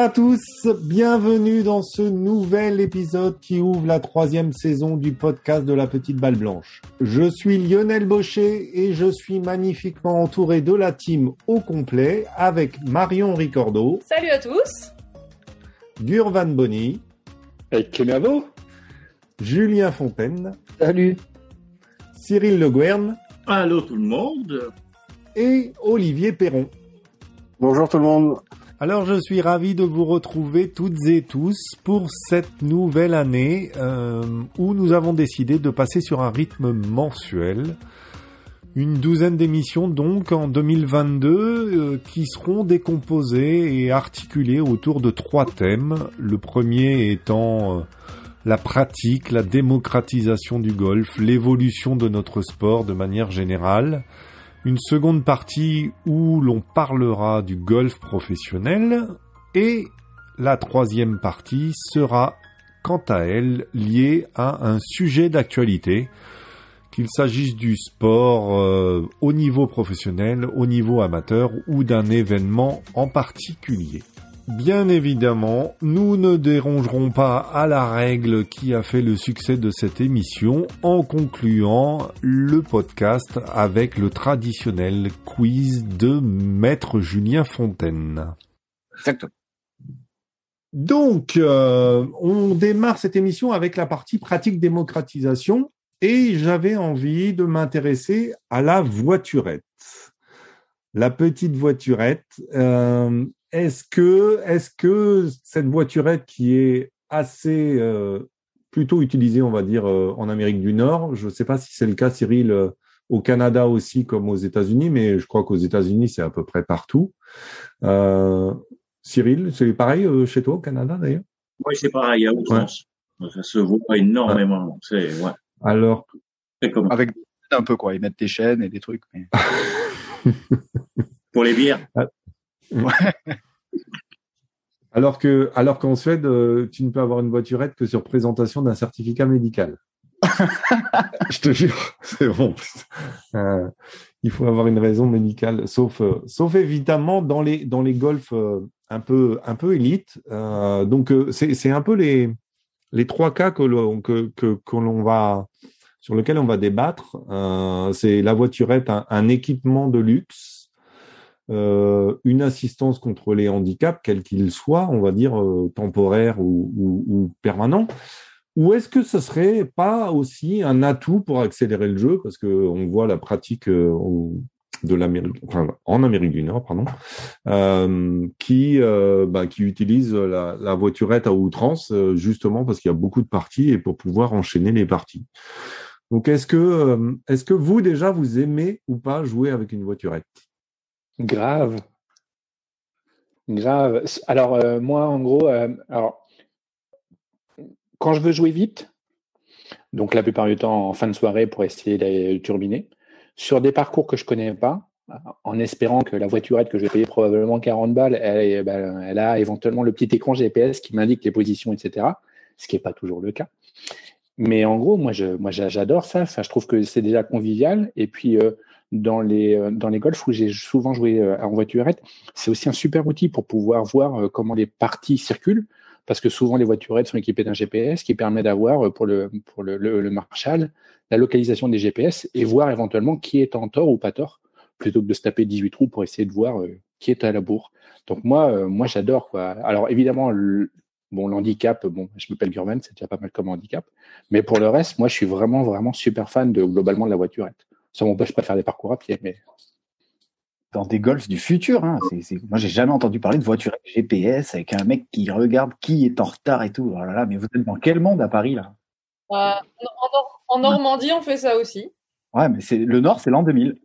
Bonjour à tous, bienvenue dans ce nouvel épisode qui ouvre la troisième saison du podcast de la petite balle blanche. Je suis Lionel Baucher et je suis magnifiquement entouré de la team au complet avec Marion Ricordo. Salut à tous. Gurvan Bonny. Et Kenavo. Julien Fontaine. Salut. Cyril Le Guern. Allô tout le monde. Et Olivier Perron. Bonjour tout le monde. Alors je suis ravi de vous retrouver toutes et tous pour cette nouvelle année euh, où nous avons décidé de passer sur un rythme mensuel. Une douzaine d'émissions donc en 2022 euh, qui seront décomposées et articulées autour de trois thèmes. Le premier étant euh, la pratique, la démocratisation du golf, l'évolution de notre sport de manière générale une seconde partie où l'on parlera du golf professionnel et la troisième partie sera quant à elle liée à un sujet d'actualité, qu'il s'agisse du sport euh, au niveau professionnel, au niveau amateur ou d'un événement en particulier. Bien évidemment, nous ne dérangerons pas à la règle qui a fait le succès de cette émission en concluant le podcast avec le traditionnel quiz de Maître Julien Fontaine. Exactement. Donc, euh, on démarre cette émission avec la partie pratique démocratisation et j'avais envie de m'intéresser à la voiturette. La petite voiturette. Euh, est-ce que, est-ce que cette voiturette qui est assez euh, plutôt utilisée, on va dire, euh, en Amérique du Nord, je ne sais pas si c'est le cas, Cyril, euh, au Canada aussi comme aux États-Unis, mais je crois qu'aux États-Unis c'est à peu près partout. Cyril, c'est pareil chez toi au Canada d'ailleurs? Oui, c'est pareil à outrance. Ça se voit pas énormément. Ouais. Alors, avec un peu quoi, ils mettent des chaînes et des trucs. Mais... Pour les bières. Alors que, alors qu'en Suède, euh, tu ne peux avoir une voiturette que sur présentation d'un certificat médical. Je te jure, c'est bon. Euh, il faut avoir une raison médicale, sauf, euh, sauf évidemment dans les dans les golfs un peu un peu élites. donc c'est c'est un peu les les trois cas que l'on que que, que l'on va sur lequel on va débattre. c'est la voiturette, un équipement de luxe euh, une assistance contre les handicaps, quels qu'ils soient, on va dire euh, temporaires ou, ou, ou permanents, ou est-ce que ce serait pas aussi un atout pour accélérer le jeu, parce que on voit la pratique euh, en Amérique du Nord, pardon, euh, qui bah, qui utilise la, la, voiturette à outrance, justement parce qu'il y a beaucoup de parties et pour pouvoir enchaîner les parties. Donc, est-ce que est-ce que vous déjà vous aimez ou pas jouer avec une voiturette? Grave. Grave. Alors, euh, moi, en gros, euh, alors, quand je veux jouer vite, donc la plupart du temps en fin de soirée pour essayer de turbiner, sur des parcours que je connais pas, en espérant que la voiturette que je vais payer probablement 40 balles, elle, ben, elle a éventuellement le petit écran GPS qui m'indique les positions, etc. Ce qui n'est pas toujours le cas. Mais en gros, moi, moi, j'adore ça. Enfin, je trouve que c'est déjà convivial. Et puis, euh, dans les, euh, dans les golfs où j'ai souvent joué euh, en voiturette, c'est aussi un super outil pour pouvoir voir euh, comment les parties circulent. Parce que souvent, les voiturettes sont équipées d'un GPS qui permet d'avoir pour, le, pour le, le, Marshall la localisation des GPS et voir éventuellement qui est en tort ou pas tort, plutôt que de se taper 18 trous pour essayer de voir qui est à la bourre. Donc moi, moi j'adore. Quoi. Alors évidemment, le, bon, l'handicap, bon, je m'appelle Gurman, c'est déjà pas mal comme handicap. Mais pour le reste, moi, je suis vraiment, vraiment super fan de globalement de la voiturette. Ça m'empêche pas de faire des parcours à pied, mais. Dans des golfs du futur, hein. moi j'ai jamais entendu parler de voiture GPS avec un mec qui regarde qui est en retard et tout. Oh là là, mais vous êtes dans quel monde à Paris là? Euh, en, Normandie, on fait ça aussi. Ouais, mais c'est le Nord, c'est l'an 2000.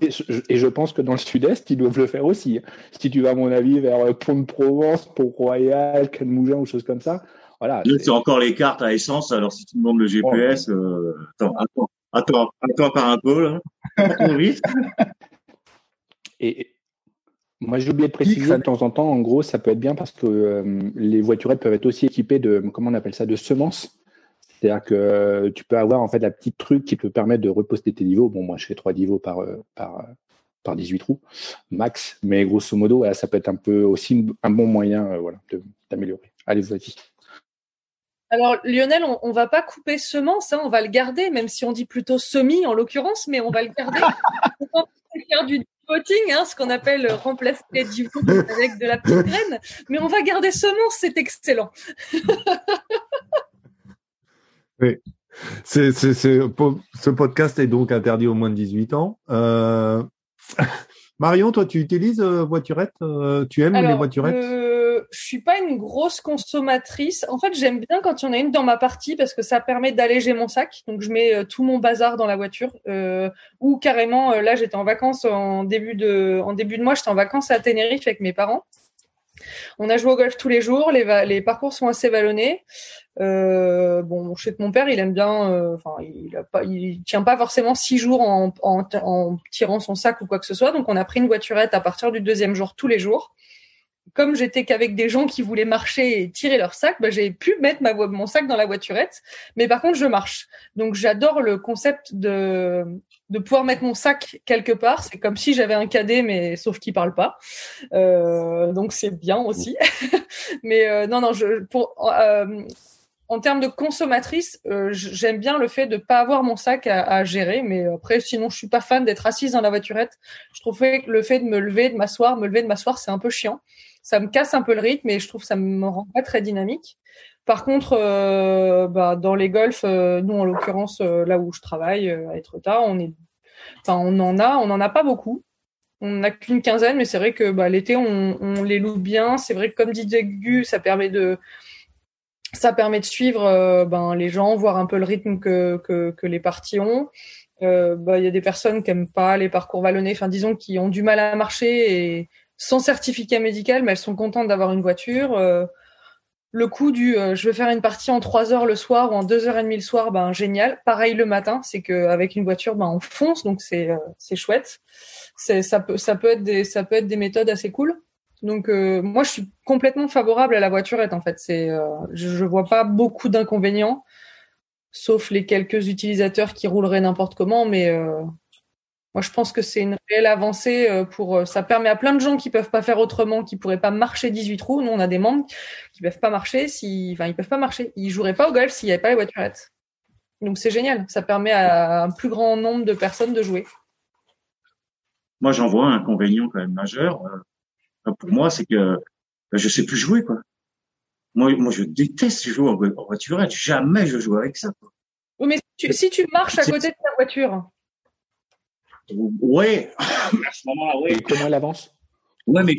Et je, pense que dans le sud-est, ils doivent le faire aussi. Si tu vas, à mon avis, vers euh, Pont-de-Provence, Pont-Royal, Cannes-Mougin ou choses comme ça, voilà. C'est encore les cartes à essence. Alors, si tu demandes le GPS, euh, attends, attends, Attends, attends par un peu, là. Et moi, j'ai oublié de préciser de temps en temps, en gros, ça peut être bien parce que euh, les voiturettes peuvent être aussi équipées de, comment on appelle ça, de semences. C'est-à-dire que tu peux avoir en fait la petite truc qui te permet de reposter tes niveaux. Bon, moi, je fais trois niveaux par, euh, par, par 18 trous max. Mais grosso modo, voilà, ça peut être un peu aussi un bon moyen euh, voilà, d'améliorer. Allez, vas-y. Alors Lionel, on, on va pas couper semence, hein, on va le garder, même si on dit plutôt semis en l'occurrence, mais on va le garder. on va faire du voting, hein, ce qu'on appelle remplacer les diplômes avec de la petite graine, mais on va garder semence, c'est excellent. Po- ce podcast est donc interdit aux moins de 18 ans. Euh... Marion, toi, tu utilises euh, voiturette euh, Tu aimes les Alors, voiturettes? euh, je suis pas une grosse consommatrice. En fait, j'aime bien quand il y en a une dans ma partie parce que ça permet d'alléger mon sac. Donc, je mets euh, tout mon bazar dans la voiture. Euh, ou carrément, euh, là, j'étais en vacances en début de, en début de mois, j'étais en vacances à Tenerife avec mes parents. On a joué au golf tous les jours. Les, parcours sont assez vallonnés. Bon, je sais que mon père, il aime bien. il, tient pas forcément six jours en, en, en tirant son sac ou quoi que ce soit. Donc, on a pris une voiturette à partir du deuxième jour tous les jours comme j'étais qu'avec des gens qui voulaient marcher et tirer leur sac, bah, j'ai pu mettre ma, mon sac dans la voiturette. Mais par contre, je marche. Donc, j'adore le concept de, de pouvoir mettre mon sac quelque part. C'est comme si j'avais un cadet, mais sauf qu'il parle pas. Euh, donc, c'est bien aussi. mais euh, non, non, je, pour, euh, en termes de consommatrice, euh, j'aime bien le fait de pas avoir mon sac à, à gérer. Mais après, sinon, je suis pas fan d'être assise dans la voiturette. Je trouve que le fait de me lever, de m'asseoir, me lever, de m'asseoir, c'est un peu chiant ça me casse un peu le rythme et je trouve que ça me rend pas très dynamique. Par contre, euh, bah, dans les golfs, euh, nous en l'occurrence euh, là où je travaille à Etretat, on est, enfin on en a, on en a pas beaucoup. On n'a qu'une quinzaine, mais c'est vrai que bah, l'été on, les loue bien. C'est vrai que comme dit Gu, ça permet de ça permet de suivre ben, les gens, voir un peu le rythme que, les parties ont. Bah, Il y a des personnes qui aiment pas les parcours vallonnés, enfin disons qui ont du mal à marcher et sans certificat médical, mais elles sont contentes d'avoir une voiture. Euh, le coup du euh, je vais faire une partie en trois heures le soir ou en deux heures et demie le soir, ben génial. Pareil le matin, c'est qu'avec une voiture, ben on fonce, donc c'est euh, chouette. Ça peut ça peut être des ça peut être des méthodes assez cool. Donc moi je suis complètement favorable à la voiturette en fait. C'est je, je vois pas beaucoup d'inconvénients, sauf les quelques utilisateurs qui rouleraient n'importe comment, mais moi, je pense que c'est une réelle avancée euh, pour. euh, Ça permet à plein de gens qui peuvent pas faire autrement, qui pourraient pas marcher 18 trous. Nous, on a des membres qui peuvent pas marcher si, enfin, ils peuvent pas marcher. Ils joueraient pas au golf s'il y avait pas les voiturettes. Donc c'est génial. Ça permet à un plus grand nombre de personnes de jouer. Moi, j'en vois un inconvénient quand même majeur. Euh, pour moi, c'est que je sais plus jouer, quoi. Moi, moi, je déteste jouer en, vo- en voiturette. Jamais je joue avec ça. Quoi. Oui, mais si tu, si tu marches à côté de ta voiture, Ouais, à ce moment-là, ouais. Et comment elle avance? Ouais, mais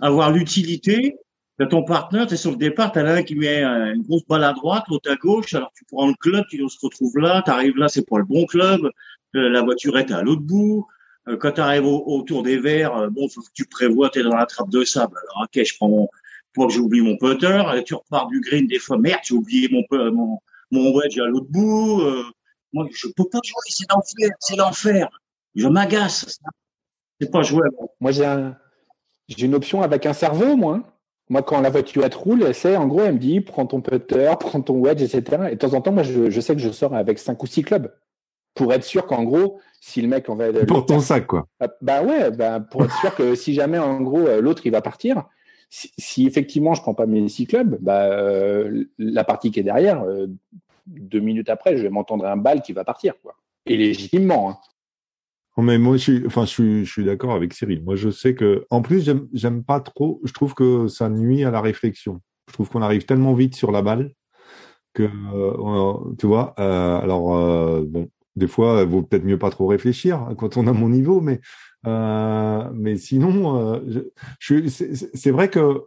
avoir l'utilité de ton partenaire, tu es sur le départ, t'as l'un qui met une grosse balle à droite, l'autre à gauche, alors tu prends le club, tu se retrouves là, tu arrives là, c'est pas le bon club, euh, la voiturette est à l'autre bout, Euh, quand tu arrives au, autour des verres, euh, bon, faut que tu prévois, tu es dans la trappe de sable, alors ok, je prends mon, faut que j'oublie mon putter, et tu repars du green, des fois, merde, j'ai oublié mon, mon, mon wedge à l'autre bout, euh, moi, je peux pas jouer, c'est l'enfer, c'est l'enfer, je m'agace, ça. c'est pas jouable. Moi, j'ai un, j'ai une option avec un cerveau, moi. hein. Moi, quand la voiture elle roule, elle sait, en gros, elle me dit, prends ton putter, prends ton wedge, etc. Et de temps en temps, moi, je, je sais que je sors avec cinq ou six clubs. Pour être sûr qu'en gros, si le mec on va. Pour ton sac, quoi. Ah, Bah ouais, bah pour être sûr que si jamais en gros euh, l'autre il va partir, si, si effectivement je prends pas mes six clubs, bah euh, la partie qui est derrière, euh, deux minutes après, je vais m'entendre un bal qui va partir, quoi. Et légitimement. hein. Oh, Mais moi, je suis, enfin, je suis, je suis d'accord avec Cyril. Moi, je sais que, en plus, j'aime, j'aime pas trop. Je trouve que ça nuit à la réflexion. Je trouve qu'on arrive tellement vite sur la balle que, euh, tu vois. euh, alors, euh, bon, des fois, il vaut peut-être mieux pas trop réfléchir hein, quand on a mon niveau, mais, euh, mais sinon, euh, je, je c'est- c'est vrai que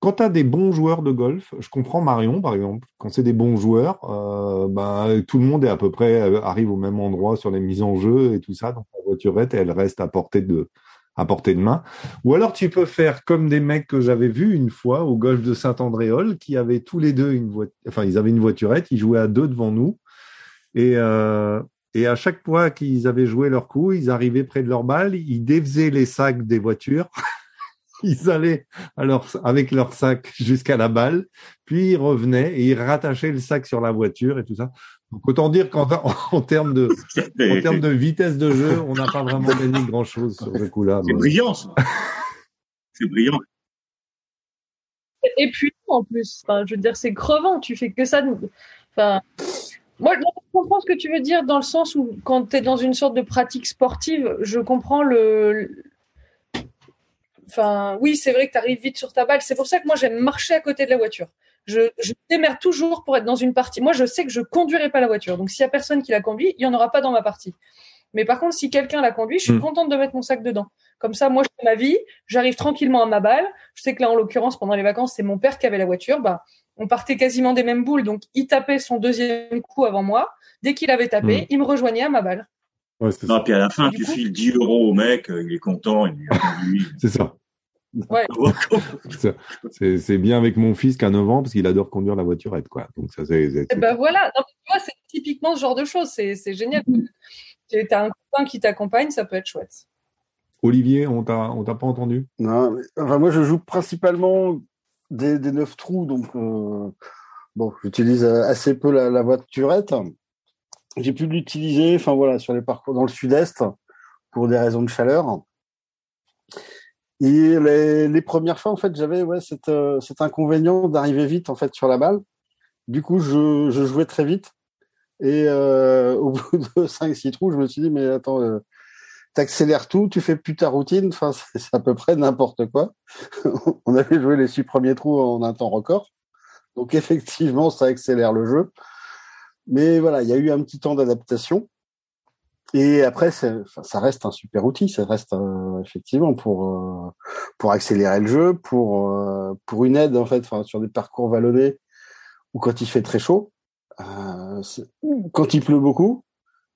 quand tu as des bons joueurs de golf, je comprends Marion, par exemple, quand c'est des bons joueurs, euh, ben, tout le monde est à peu près euh, arrive au même endroit sur les mises en jeu et tout ça. Donc la voiturette, elle reste à portée de à portée de main. Ou alors tu peux faire comme des mecs que j'avais vus une fois au golf de Saint-Andréol, qui avaient tous les deux une voiture, enfin ils avaient une voiturette, ils jouaient à deux devant nous, et euh, et à chaque fois qu'ils avaient joué leur coup, ils arrivaient près de leur balle, ils défaisaient les sacs des voitures. ils allaient alors avec leur sac jusqu'à la balle, puis ils revenaient et ils rattachaient le sac sur la voiture et tout ça. Donc autant dire qu'en en termes de en termes de vitesse de jeu, on n'a pas vraiment gagné grand chose sur ce coup-là. C'est brillant, ça. C'est brillant. Et puis en plus, enfin, je veux dire, c'est crevant. Tu fais que ça. de- Enfin, moi, je comprends ce que tu veux dire dans le sens où quand tu es dans une sorte de pratique sportive, je comprends le. Enfin, oui, c'est vrai que tu arrives vite sur ta balle. C'est pour ça que moi, j'aime marcher à côté de la voiture. Je, je démerde toujours pour être dans une partie. Moi, je sais que je conduirai pas la voiture. Donc, s'il y a personne qui la conduit, il y en aura pas dans ma partie. Mais par contre, si quelqu'un la conduit, je suis Mm. contente de mettre mon sac dedans. Comme ça, moi, je fais ma vie, j'arrive tranquillement à ma balle. Je sais que là, en l'occurrence, pendant les vacances, c'est mon père qui avait la voiture. Bah, on partait quasiment des mêmes boules. Donc, il tapait son deuxième coup avant moi. Dès qu'il avait tapé, Mm. il me rejoignait à ma balle. Ouais, c'est Non, ça. puis à la fin, Du tu coup- files 10 euros au mec, euh, il est content, il. C'est ça. Ouais. C'est bien avec mon fils qui a 9 ans parce qu'il adore conduire la voiturette, quoi. Donc ça, c'est. Et ben voilà. Non, mais tu vois, c'est typiquement ce genre de choses. C'est, génial. Tu as un copain qui t'accompagne, ça peut être chouette. Olivier, on t'a on t'a pas entendu? Non, mais- enfin, moi, je joue principalement des, des neuf trous, donc euh, bon, j'utilise euh, assez peu la, la voiturette. J'ai pu l'utiliser, enfin voilà, sur les parcours dans le sud-est pour des raisons de chaleur. Et les, les premières fois, en fait, j'avais ouais, cet, euh, cet inconvénient d'arriver vite en fait sur la balle. Du coup, je, je jouais très vite. Et euh, au bout de 5-6 trous, je me suis dit, mais attends, euh, t'accélères tout, tu fais plus ta routine, enfin, c'est à peu près n'importe quoi. On avait joué les six premiers trous en un temps record. Donc effectivement, ça accélère le jeu. Mais voilà, il y a eu un petit temps d'adaptation. Et après, ça reste un super outil. Ça reste euh, effectivement pour euh, pour accélérer le jeu, pour euh, pour une aide en fait, sur des parcours vallonnés ou quand il fait très chaud. Euh, quand il pleut beaucoup,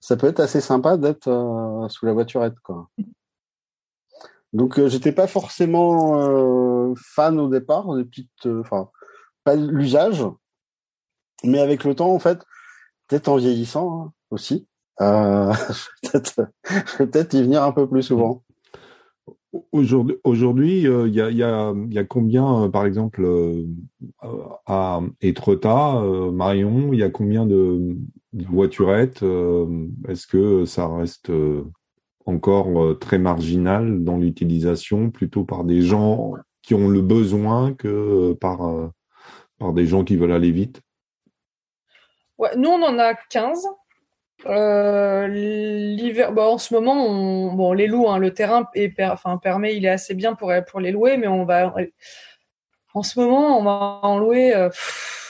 ça peut être assez sympa d'être euh, sous la voiturette, quoi. Donc euh, j'étais pas forcément fan au départ des petites, enfin pas l'usage, mais avec le temps en fait, peut-être en vieillissant hein, aussi, euh, je vais peut-être peut-être y venir un peu plus souvent. Aujourd'hui, aujourd'hui, euh, il y, a, il y, a, il y a combien, euh, par exemple, euh, à Étretat, euh, Marion, il y a combien de, de voiturettes euh, Est-ce que ça reste euh, encore euh, très marginal dans l'utilisation, plutôt par des gens qui ont le besoin que euh, par, euh, par des gens qui veulent aller vite? Ouais, nous, on en a 15. Euh, l'hiver, bah, en ce moment, on, bon, on les loue. Hein, le terrain est enfin, permet, il est assez bien pour, pour les louer, mais on va. En ce moment, on va en louer euh,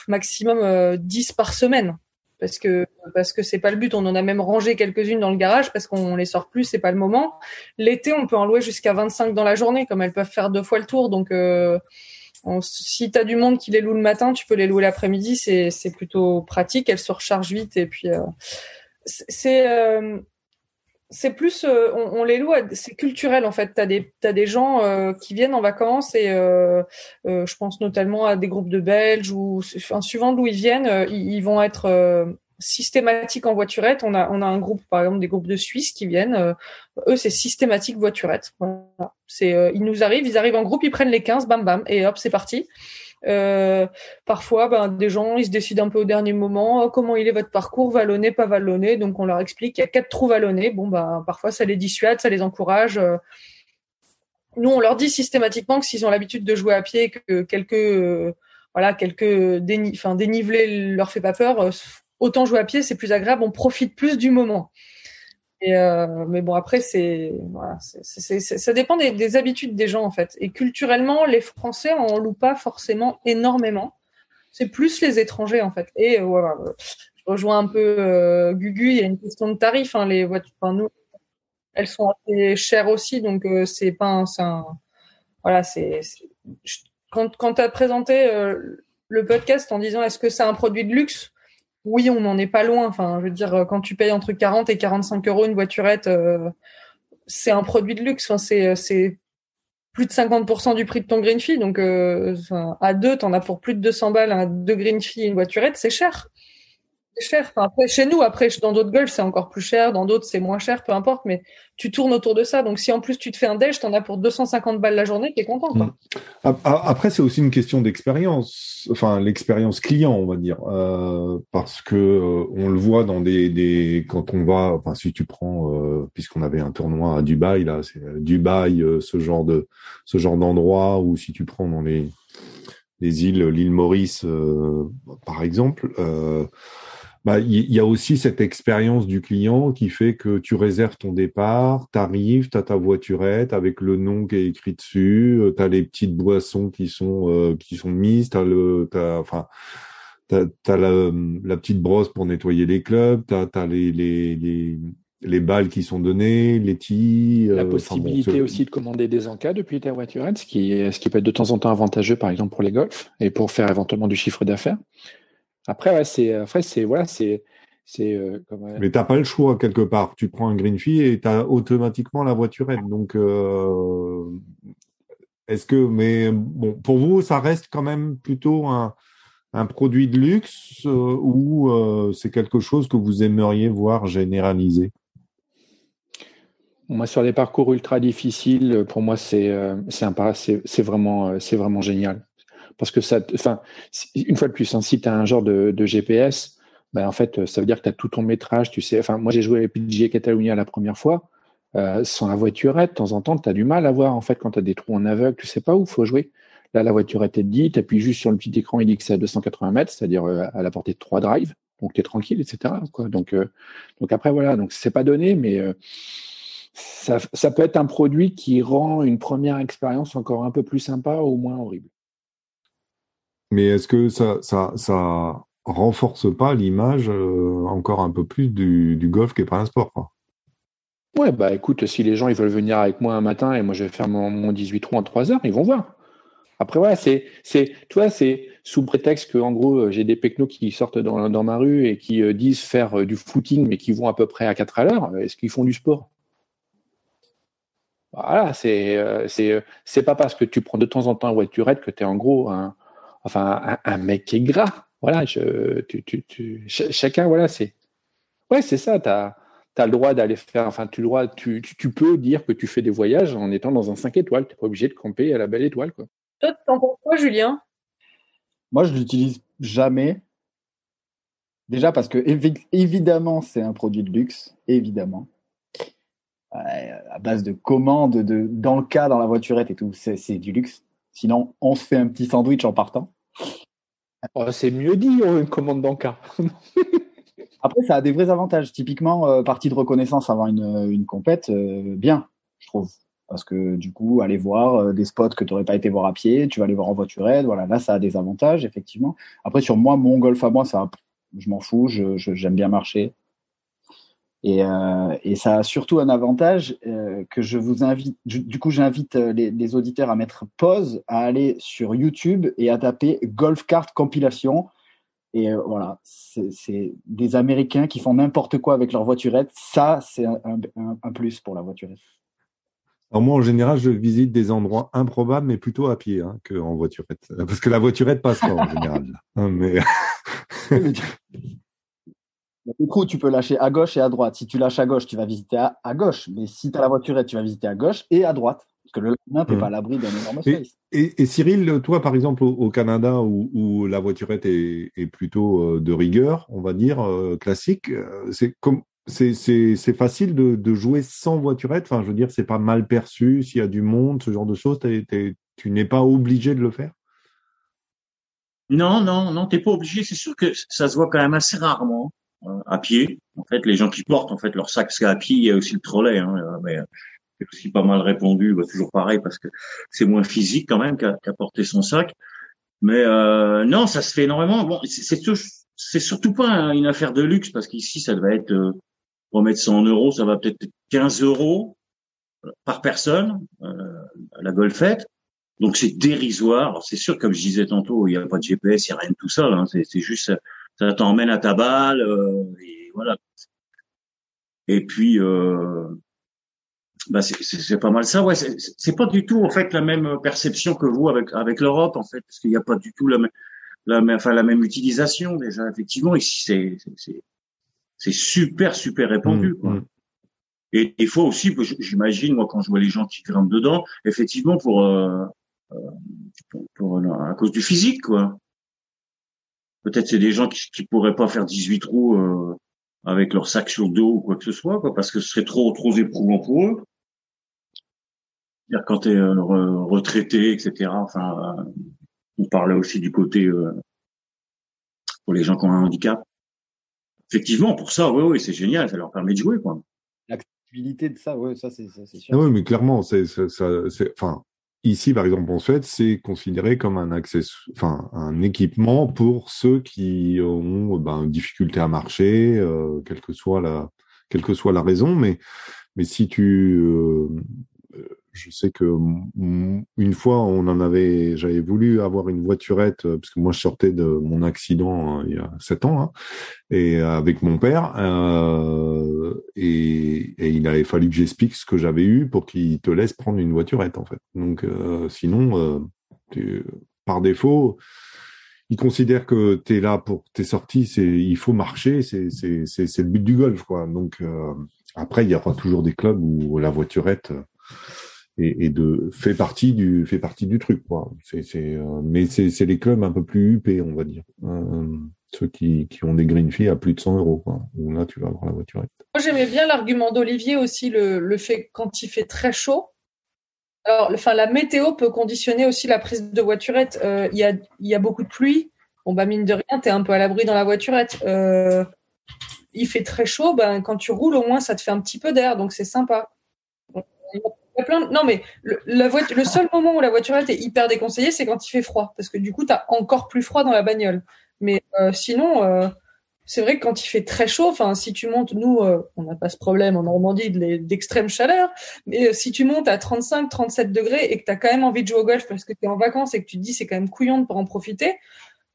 maximum euh, 10 par semaine. Parce que parce que c'est pas le but. On en a même rangé quelques-unes dans le garage parce qu'on les sort plus. C'est pas le moment. L'été, on peut en louer jusqu'à 25 dans la journée, comme elles peuvent faire deux fois le tour. Donc euh, on- si tu as du monde qui les loue le matin, tu peux les louer l'après-midi, c'est c'est plutôt pratique, elles se rechargent vite et puis euh, c'est euh, c'est plus euh, on, on les loue, c'est culturel en fait. T'as des t'as des gens euh, qui viennent en vacances et euh, euh, je pense notamment à des groupes de Belges ou enfin, suivant d'où ils viennent, euh, ils, ils vont être systématiques en voiturette. On a on a un groupe par exemple des groupes de Suisses qui viennent. eux c'est systématique voiturette. Voilà. C'est ils nous arrivent, ils arrivent en groupe, ils prennent les 15, bam bam et hop c'est parti. Euh, parfois, ben, des gens, ils se décident un peu au dernier moment, oh, comment il est votre parcours, vallonné, pas vallonné. Donc, on leur explique qu'il y a quatre trous vallonnés. Bon, ben, parfois, ça les dissuade, ça les encourage. Euh, Nous, on leur dit systématiquement que s'ils ont l'habitude de jouer à pied, que quelques, euh, voilà, quelques dénivelés leur fait pas peur, autant jouer à pied, c'est plus agréable, on profite plus du moment. Et euh, mais bon, après, c'est voilà, ça dépend des, des habitudes des gens en fait. Et culturellement, les Français en louent pas forcément énormément. C'est plus les étrangers en fait. Et euh, voilà, euh, je rejoins un peu euh, Gugu. Il y a une question de tarif. Hein, les voitures, enfin, nous, elles sont assez chères aussi, donc euh, c'est pas un, un- voilà, c'est quand quand t'as présenté euh, le podcast en disant est-ce que c'est un produit de luxe? Oui, on n'en est pas loin. Enfin, je veux dire, euh, quand tu payes entre 40 et 45 euros une voiturette, euh, c'est un produit de luxe. Enfin, c'est, euh, plus de 50% du prix de ton green fee. Donc, euh, à deux, t'en as pour plus de 200 balles, un deux green fee et une voiturette, c'est cher. Cher. Après, chez nous, après, dans d'autres golfs, c'est encore plus cher, dans d'autres, c'est moins cher, peu importe, mais tu tournes autour de ça. Donc, si en plus tu te fais un déj, t'en as pour 250 balles la journée, t'es content, quoi. Mm. Après, c'est aussi une question d'expérience, enfin, l'expérience client, on va dire, euh, parce que euh, on le voit dans des, des, quand on va, enfin, si tu prends, euh, puisqu'on avait un tournoi à Dubaï, là, c'est Dubaï, ce genre de, ce genre d'endroit, ou si tu prends dans les, les îles, l'île Maurice, par exemple, bah, il y, a aussi cette expérience du client qui fait que tu réserves ton départ, tu arrives, tu as ta voiturette avec le nom qui est écrit dessus, euh, tu as les petites boissons qui sont euh, qui sont mises, tu as le as, enfin t'as as la, la, petite brosse pour nettoyer les clubs, tu as, as, les, les, les, les balles qui sont données, les tis. La euh, possibilité aussi de commander des encas depuis ta voiturette, ce qui, ce qui peut être de temps en temps avantageux, par exemple pour les golfs et pour faire éventuellement du chiffre d'affaires. Après, ouais, c'est, après, c'est, voilà, c'est, c'est. Euh, comme, Mais t'as pas le choix quelque part. Tu prends un green fee et tu as automatiquement la voiturette. Donc, euh, est-ce que, mais bon, pour vous, ça reste quand même plutôt un, un produit de luxe euh, ou euh, c'est quelque chose que vous aimeriez voir généraliser moi, sur des parcours ultra difficiles, pour moi, c'est c'est c'est vraiment c'est vraiment génial. Parce que ça, enfin, une fois de plus, hein, si tu as un genre de, GPS, ben, en fait, ça veut dire que tu as tout ton métrage, tu sais. Enfin, moi, j'ai joué avec PGA Catalunya la première fois. Euh, sans la voiturette, de temps en temps, tu as du mal à voir, en fait, quand tu as des trous en aveugle, tu sais pas où faut jouer. Là, la voiturette est dit, tu appuies juste sur le petit écran, il dit que c'est à 280 mètres, c'est-à-dire euh, à la portée de trois drives. Donc, tu es tranquille, etc. Euh, donc, après, voilà. Donc, c'est pas donné, mais ça peut être un produit qui rend une première expérience encore un peu plus sympa ou moins horrible. Mais est-ce que ça, ça, renforce pas l'image euh, encore un peu plus du, golf qui est pas un sport. Ouais, bah écoute, si les gens ils veulent venir avec moi un matin et moi je vais faire mon, mon 18 trous en 3 heures, ils vont voir. Après, voilà, c'est, c'est, tu vois, c'est sous prétexte que, en gros, j'ai des pecnos qui sortent dans, ma rue et qui euh, disent faire euh, du footing, mais qui vont à peu près à 4 à l'heure. Est-ce qu'ils font du sport? Voilà, c'est, c'est, c'est pas parce que tu prends de temps en temps une voiturette que tu es en gros enfin un, mec qui est gras. Voilà, je, tu, tu, tu, chacun, voilà, c'est, ouais, c'est ça. T'as, as le droit d'aller faire, enfin, tu, le droit, tu, tu, peux dire que tu fais des voyages en étant dans un 5 étoiles. T'es pas obligé de camper à la belle étoile, quoi. Toi, t'en penses quoi, Julien? Moi, je l'utilise jamais. Déjà parce que évidemment, c'est un produit de luxe, évidemment. à base de commandes, de dans le cas dans la voiturette et tout, c'est du luxe. Sinon, on se fait un petit sandwich en partant. Oh, c'est mieux dit, hein, une commande bancaire. Après, ça a des vrais avantages. Typiquement, euh, partie de reconnaissance avant une, une compète, euh, bien, je trouve. Parce que du coup, aller voir euh, des spots que tu n'aurais pas été voir à pied, tu vas aller voir en voiturette, voilà, là, ça a des avantages, effectivement. Après, sur moi, mon golf à moi, ça, je m'en fous, j'aime je, bien marcher. Et, euh, et, ça a surtout un avantage euh, que je vous invite, du coup j'invite euh, les, les, auditeurs à mettre pause, à aller sur YouTube et à taper Golf Cart Compilation. Et euh, voilà, c'est des Américains qui font n'importe quoi avec leur voiturette. Ça, c'est un, un, un, plus pour la voiturette. Alors moi, en général, je visite des endroits improbables, mais plutôt à pied hein, qu'en voiturette. Parce que la voiturette passe pas en général. Hein, mais... Du coup, tu peux lâcher à gauche et à droite. Si tu lâches à gauche, tu vas visiter à, à gauche. Mais si tu as la voiturette, tu vas visiter à gauche et à droite. Parce que le lendemain, tu n'es mmh. pas à l'abri d'un énorme space. Et, et, Cyril, toi, par exemple, au, Canada, où, où, la voiturette est, est, plutôt euh, de rigueur, on va dire, euh, classique, euh, c'est comme c'est facile de, de, jouer sans voiturette? Enfin, je veux dire, c'est pas mal perçu s'il y a du monde, ce genre de choses. tu n'es pas obligé de le faire? Non, non, non, t'es pas obligé. C'est sûr que ça se voit quand même assez rarement à pied. En fait, les gens qui portent en fait leur sac, à pied, il y a aussi le trolley, hein, mais euh, c'est aussi pas mal répondu, bah, toujours pareil parce que c'est moins physique quand même qu'à porter son sac. Mais euh, non, ça se fait énormément. Bon, c'est surtout pas une affaire de luxe parce qu'ici ça devait être euh, pour mettre 100 euros, ça va peut-être 15 euros par personne euh, la golfette. Donc c'est dérisoire. C'est sûr, comme je disais tantôt, il n'y a pas de GPS, il n'y a rien de tout ça. Hein. C'est juste ça t'emmène à ta balle euh, et voilà. Et puis euh, bah c'est pas mal ça. Ouais, c'est pas du tout en fait la même perception que vous avec avec l'Europe en fait, parce qu'il n'y a pas du tout la même. la même, enfin la même utilisation déjà. Effectivement, ici c'est c'est c'est super super répandu. Mmh, quoi. mmh. Et des fois aussi, j'imagine moi quand je vois les gens qui grimpent dedans, effectivement pour, euh, euh, pour, pour- à cause du physique quoi. Peut-être c'est des gens qui qui pourraient pas faire 18 trous euh, avec leur sac sur le dos ou quoi que ce soit quoi, parce que ce serait trop trop éprouvant pour eux. C'est-à-dire quand tu es retraité, etc. Enfin, euh, on parlait aussi du côté euh, pour les gens qui ont un handicap. Effectivement, pour ça, oui, oui, c'est génial, ça leur permet de jouer, quoi. L'accessibilité de ça, ouais, ça c'est sûr. Ah oui, mais clairement, c'est, c'est, ça- c'est- enfin, ici, par exemple, en Suède, c'est considéré comme un access, enfin, un équipement pour ceux qui ont, ben, difficulté à marcher, euh, quelle que soit la, quelle que soit la raison. Mais, mais si tu, euh, je sais que une fois, on en avait, j'avais voulu avoir une voiturette euh, parce que moi, je sortais de mon accident euh, il y a sept ans, hein, et euh, avec mon père, euh, et, et il avait fallu que j'explique ce que j'avais eu pour qu'il te laisse prendre une voiturette en fait. Donc euh, sinon, euh, tu- par défaut, il considère que tu es là pour t'es sorti, c'est il faut marcher, c'est le but du golf quoi. Donc euh, après, il y aura toujours des clubs où la voiturette est de fait partie du fait partie du truc quoi. C'est euh, mais c'est les clubs un peu plus huppés on va dire. Euh, ceux qui, qui ont des green fees à plus de 100 euros, quoi. Où là, tu vas avoir la voiturette. Moi, j'aimais bien l'argument d'Olivier aussi, le, le fait quand il fait très chaud. Alors, enfin, la météo peut conditionner aussi la prise de voiturette. Euh, Il y, a, y a beaucoup de pluie. Bon, bah, mine de rien, tu es un peu à l'abri dans la voiturette. Euh, il fait très chaud, ben, quand tu roules, au moins, ça te fait un petit peu d'air, donc c'est sympa. Il y Non, mais le, la le seul moment où la voiturette est hyper déconseillée, c'est quand il fait froid, parce que du coup, tu encore plus froid dans la bagnole. Mais euh, sinon, euh, c'est vrai que quand il fait très chaud, enfin, si tu montes, nous, euh, on n'a pas ce problème en Normandie d'extrême chaleur, mais si tu montes à 35, 37 degrés et que tu as quand même envie de jouer au golf parce que tu es en vacances et que tu te dis c'est quand même couillon de pas en profiter,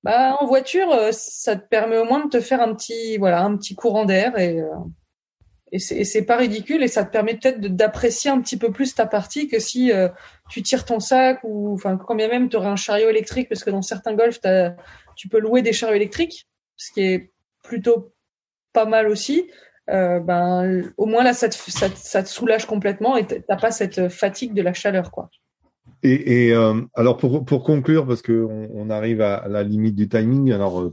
bah, en voiture, ça te permet au moins de te faire un petit, voilà, un petit courant d'air et, et c'est pas ridicule et ça te permet peut-être d'apprécier un petit peu plus ta partie que si euh, tu tires ton sac ou, enfin, quand bien même tu aurais un chariot électrique parce que dans certains golfs, tu peux louer des chariots électriques, ce qui est plutôt pas mal aussi. Euh, ben, au moins là, ça te, soulage complètement et t'as pas cette fatigue de la chaleur, quoi. Et, euh, alors pour, pour conclure, parce que on, arrive à la limite du timing, alors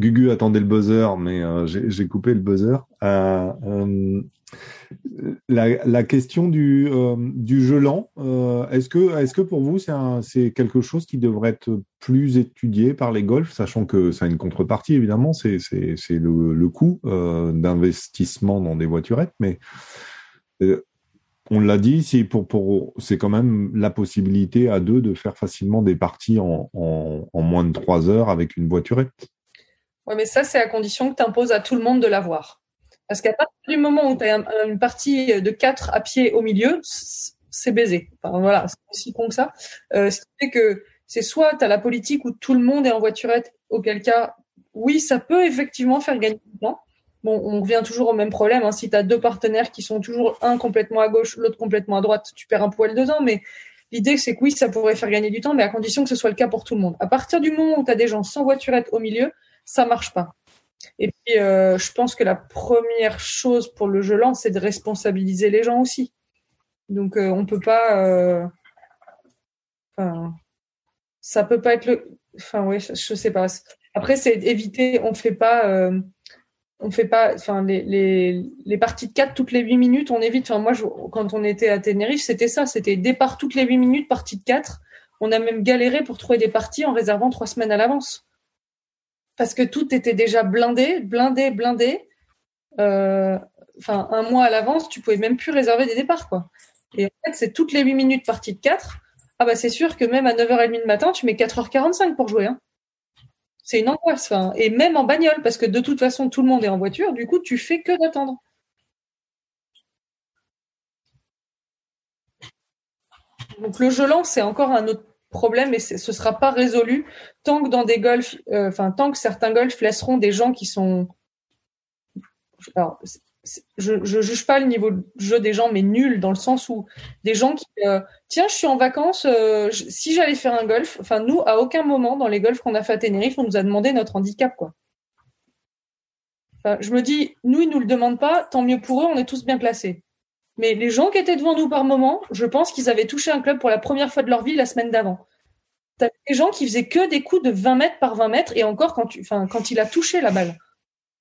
Gugu attendait le buzzer, mais euh, j'ai coupé le buzzer. Euh, euh, la, question du, du jeu lent, est-ce que, pour vous c'est quelque chose qui devrait être plus étudié par les golfs, sachant que ça a une contrepartie évidemment, c'est le, coût d'investissement dans des voiturettes, mais on l'a dit, c'est quand même la possibilité à deux de faire facilement des parties en moins de trois heures avec une voiturette. Ouais, mais ça, c'est à condition que tu imposes à tout le monde de l'avoir. Parce qu'à partir du moment où tu as une partie de quatre à pied au milieu, c'est baisé. Enfin, voilà, c'est aussi con que ça. Euh, ce qui fait que c'est soit tu as la politique où tout le monde est en voiturette, auquel cas, oui, ça peut effectivement faire gagner du temps. Bon, on revient toujours au même problème. Hein. Si tu as deux partenaires qui sont toujours un complètement à gauche, l'autre complètement à droite, tu perds un poil dedans. Mais l'idée, c'est que oui, ça pourrait faire gagner du temps, mais à condition que ce soit le cas pour tout le monde. À partir du moment où tu as des gens sans voiturette au milieu, ça marche pas. Et puis, euh, je pense que la première chose pour le jeu lent, c'est de responsabiliser les gens aussi. Donc, euh, on peut pas. euh, Enfin, ça peut pas être le. Enfin, oui, je, je sais pas. Après, c'est éviter. On fait pas. euh, on fait pas. Enfin, les, parties de 4 toutes les 8 minutes, on évite. Enfin, moi, quand on était à Tenerife, c'était ça. C'était départ toutes les 8 minutes, partie de 4. On a même galéré pour trouver des parties en réservant trois semaines à l'avance parce que tout était déjà blindé, blindé, blindé. Euh, Enfin, un mois à l'avance, tu pouvais même plus réserver des départs, quoi. Et en fait, c'est toutes les 8 minutes partie de 4. Ah bah c'est sûr que même à 9h30 le matin, tu mets 4h45 pour jouer. Hein. C'est une angoisse. Enfin, et même en bagnole, parce que de toute façon, tout le monde est en voiture, du coup, tu fais que d'attendre. Donc le jeu c'est encore un autre problème et ce sera pas résolu tant que dans des golfs, euh, enfin tant que certains golfs laisseront des gens qui sont, alors je, je juge pas le niveau de jeu des gens, mais nul dans le sens où des gens qui, euh, tiens, je suis en vacances, euh, si j'allais faire un golf, enfin nous, à aucun moment dans les golfs qu'on a fait à Tenerife, on nous a demandé notre handicap, quoi. Enfin, je me dis, nous, ils nous le demandent pas, tant mieux pour eux, on est tous bien classés. Mais les gens qui étaient devant nous par moment, je pense qu'ils avaient touché un club pour la première fois de leur vie la semaine d'avant. T'as des gens qui faisaient que des coups de 20 mètres par 20 mètres, et encore quand il a touché la balle.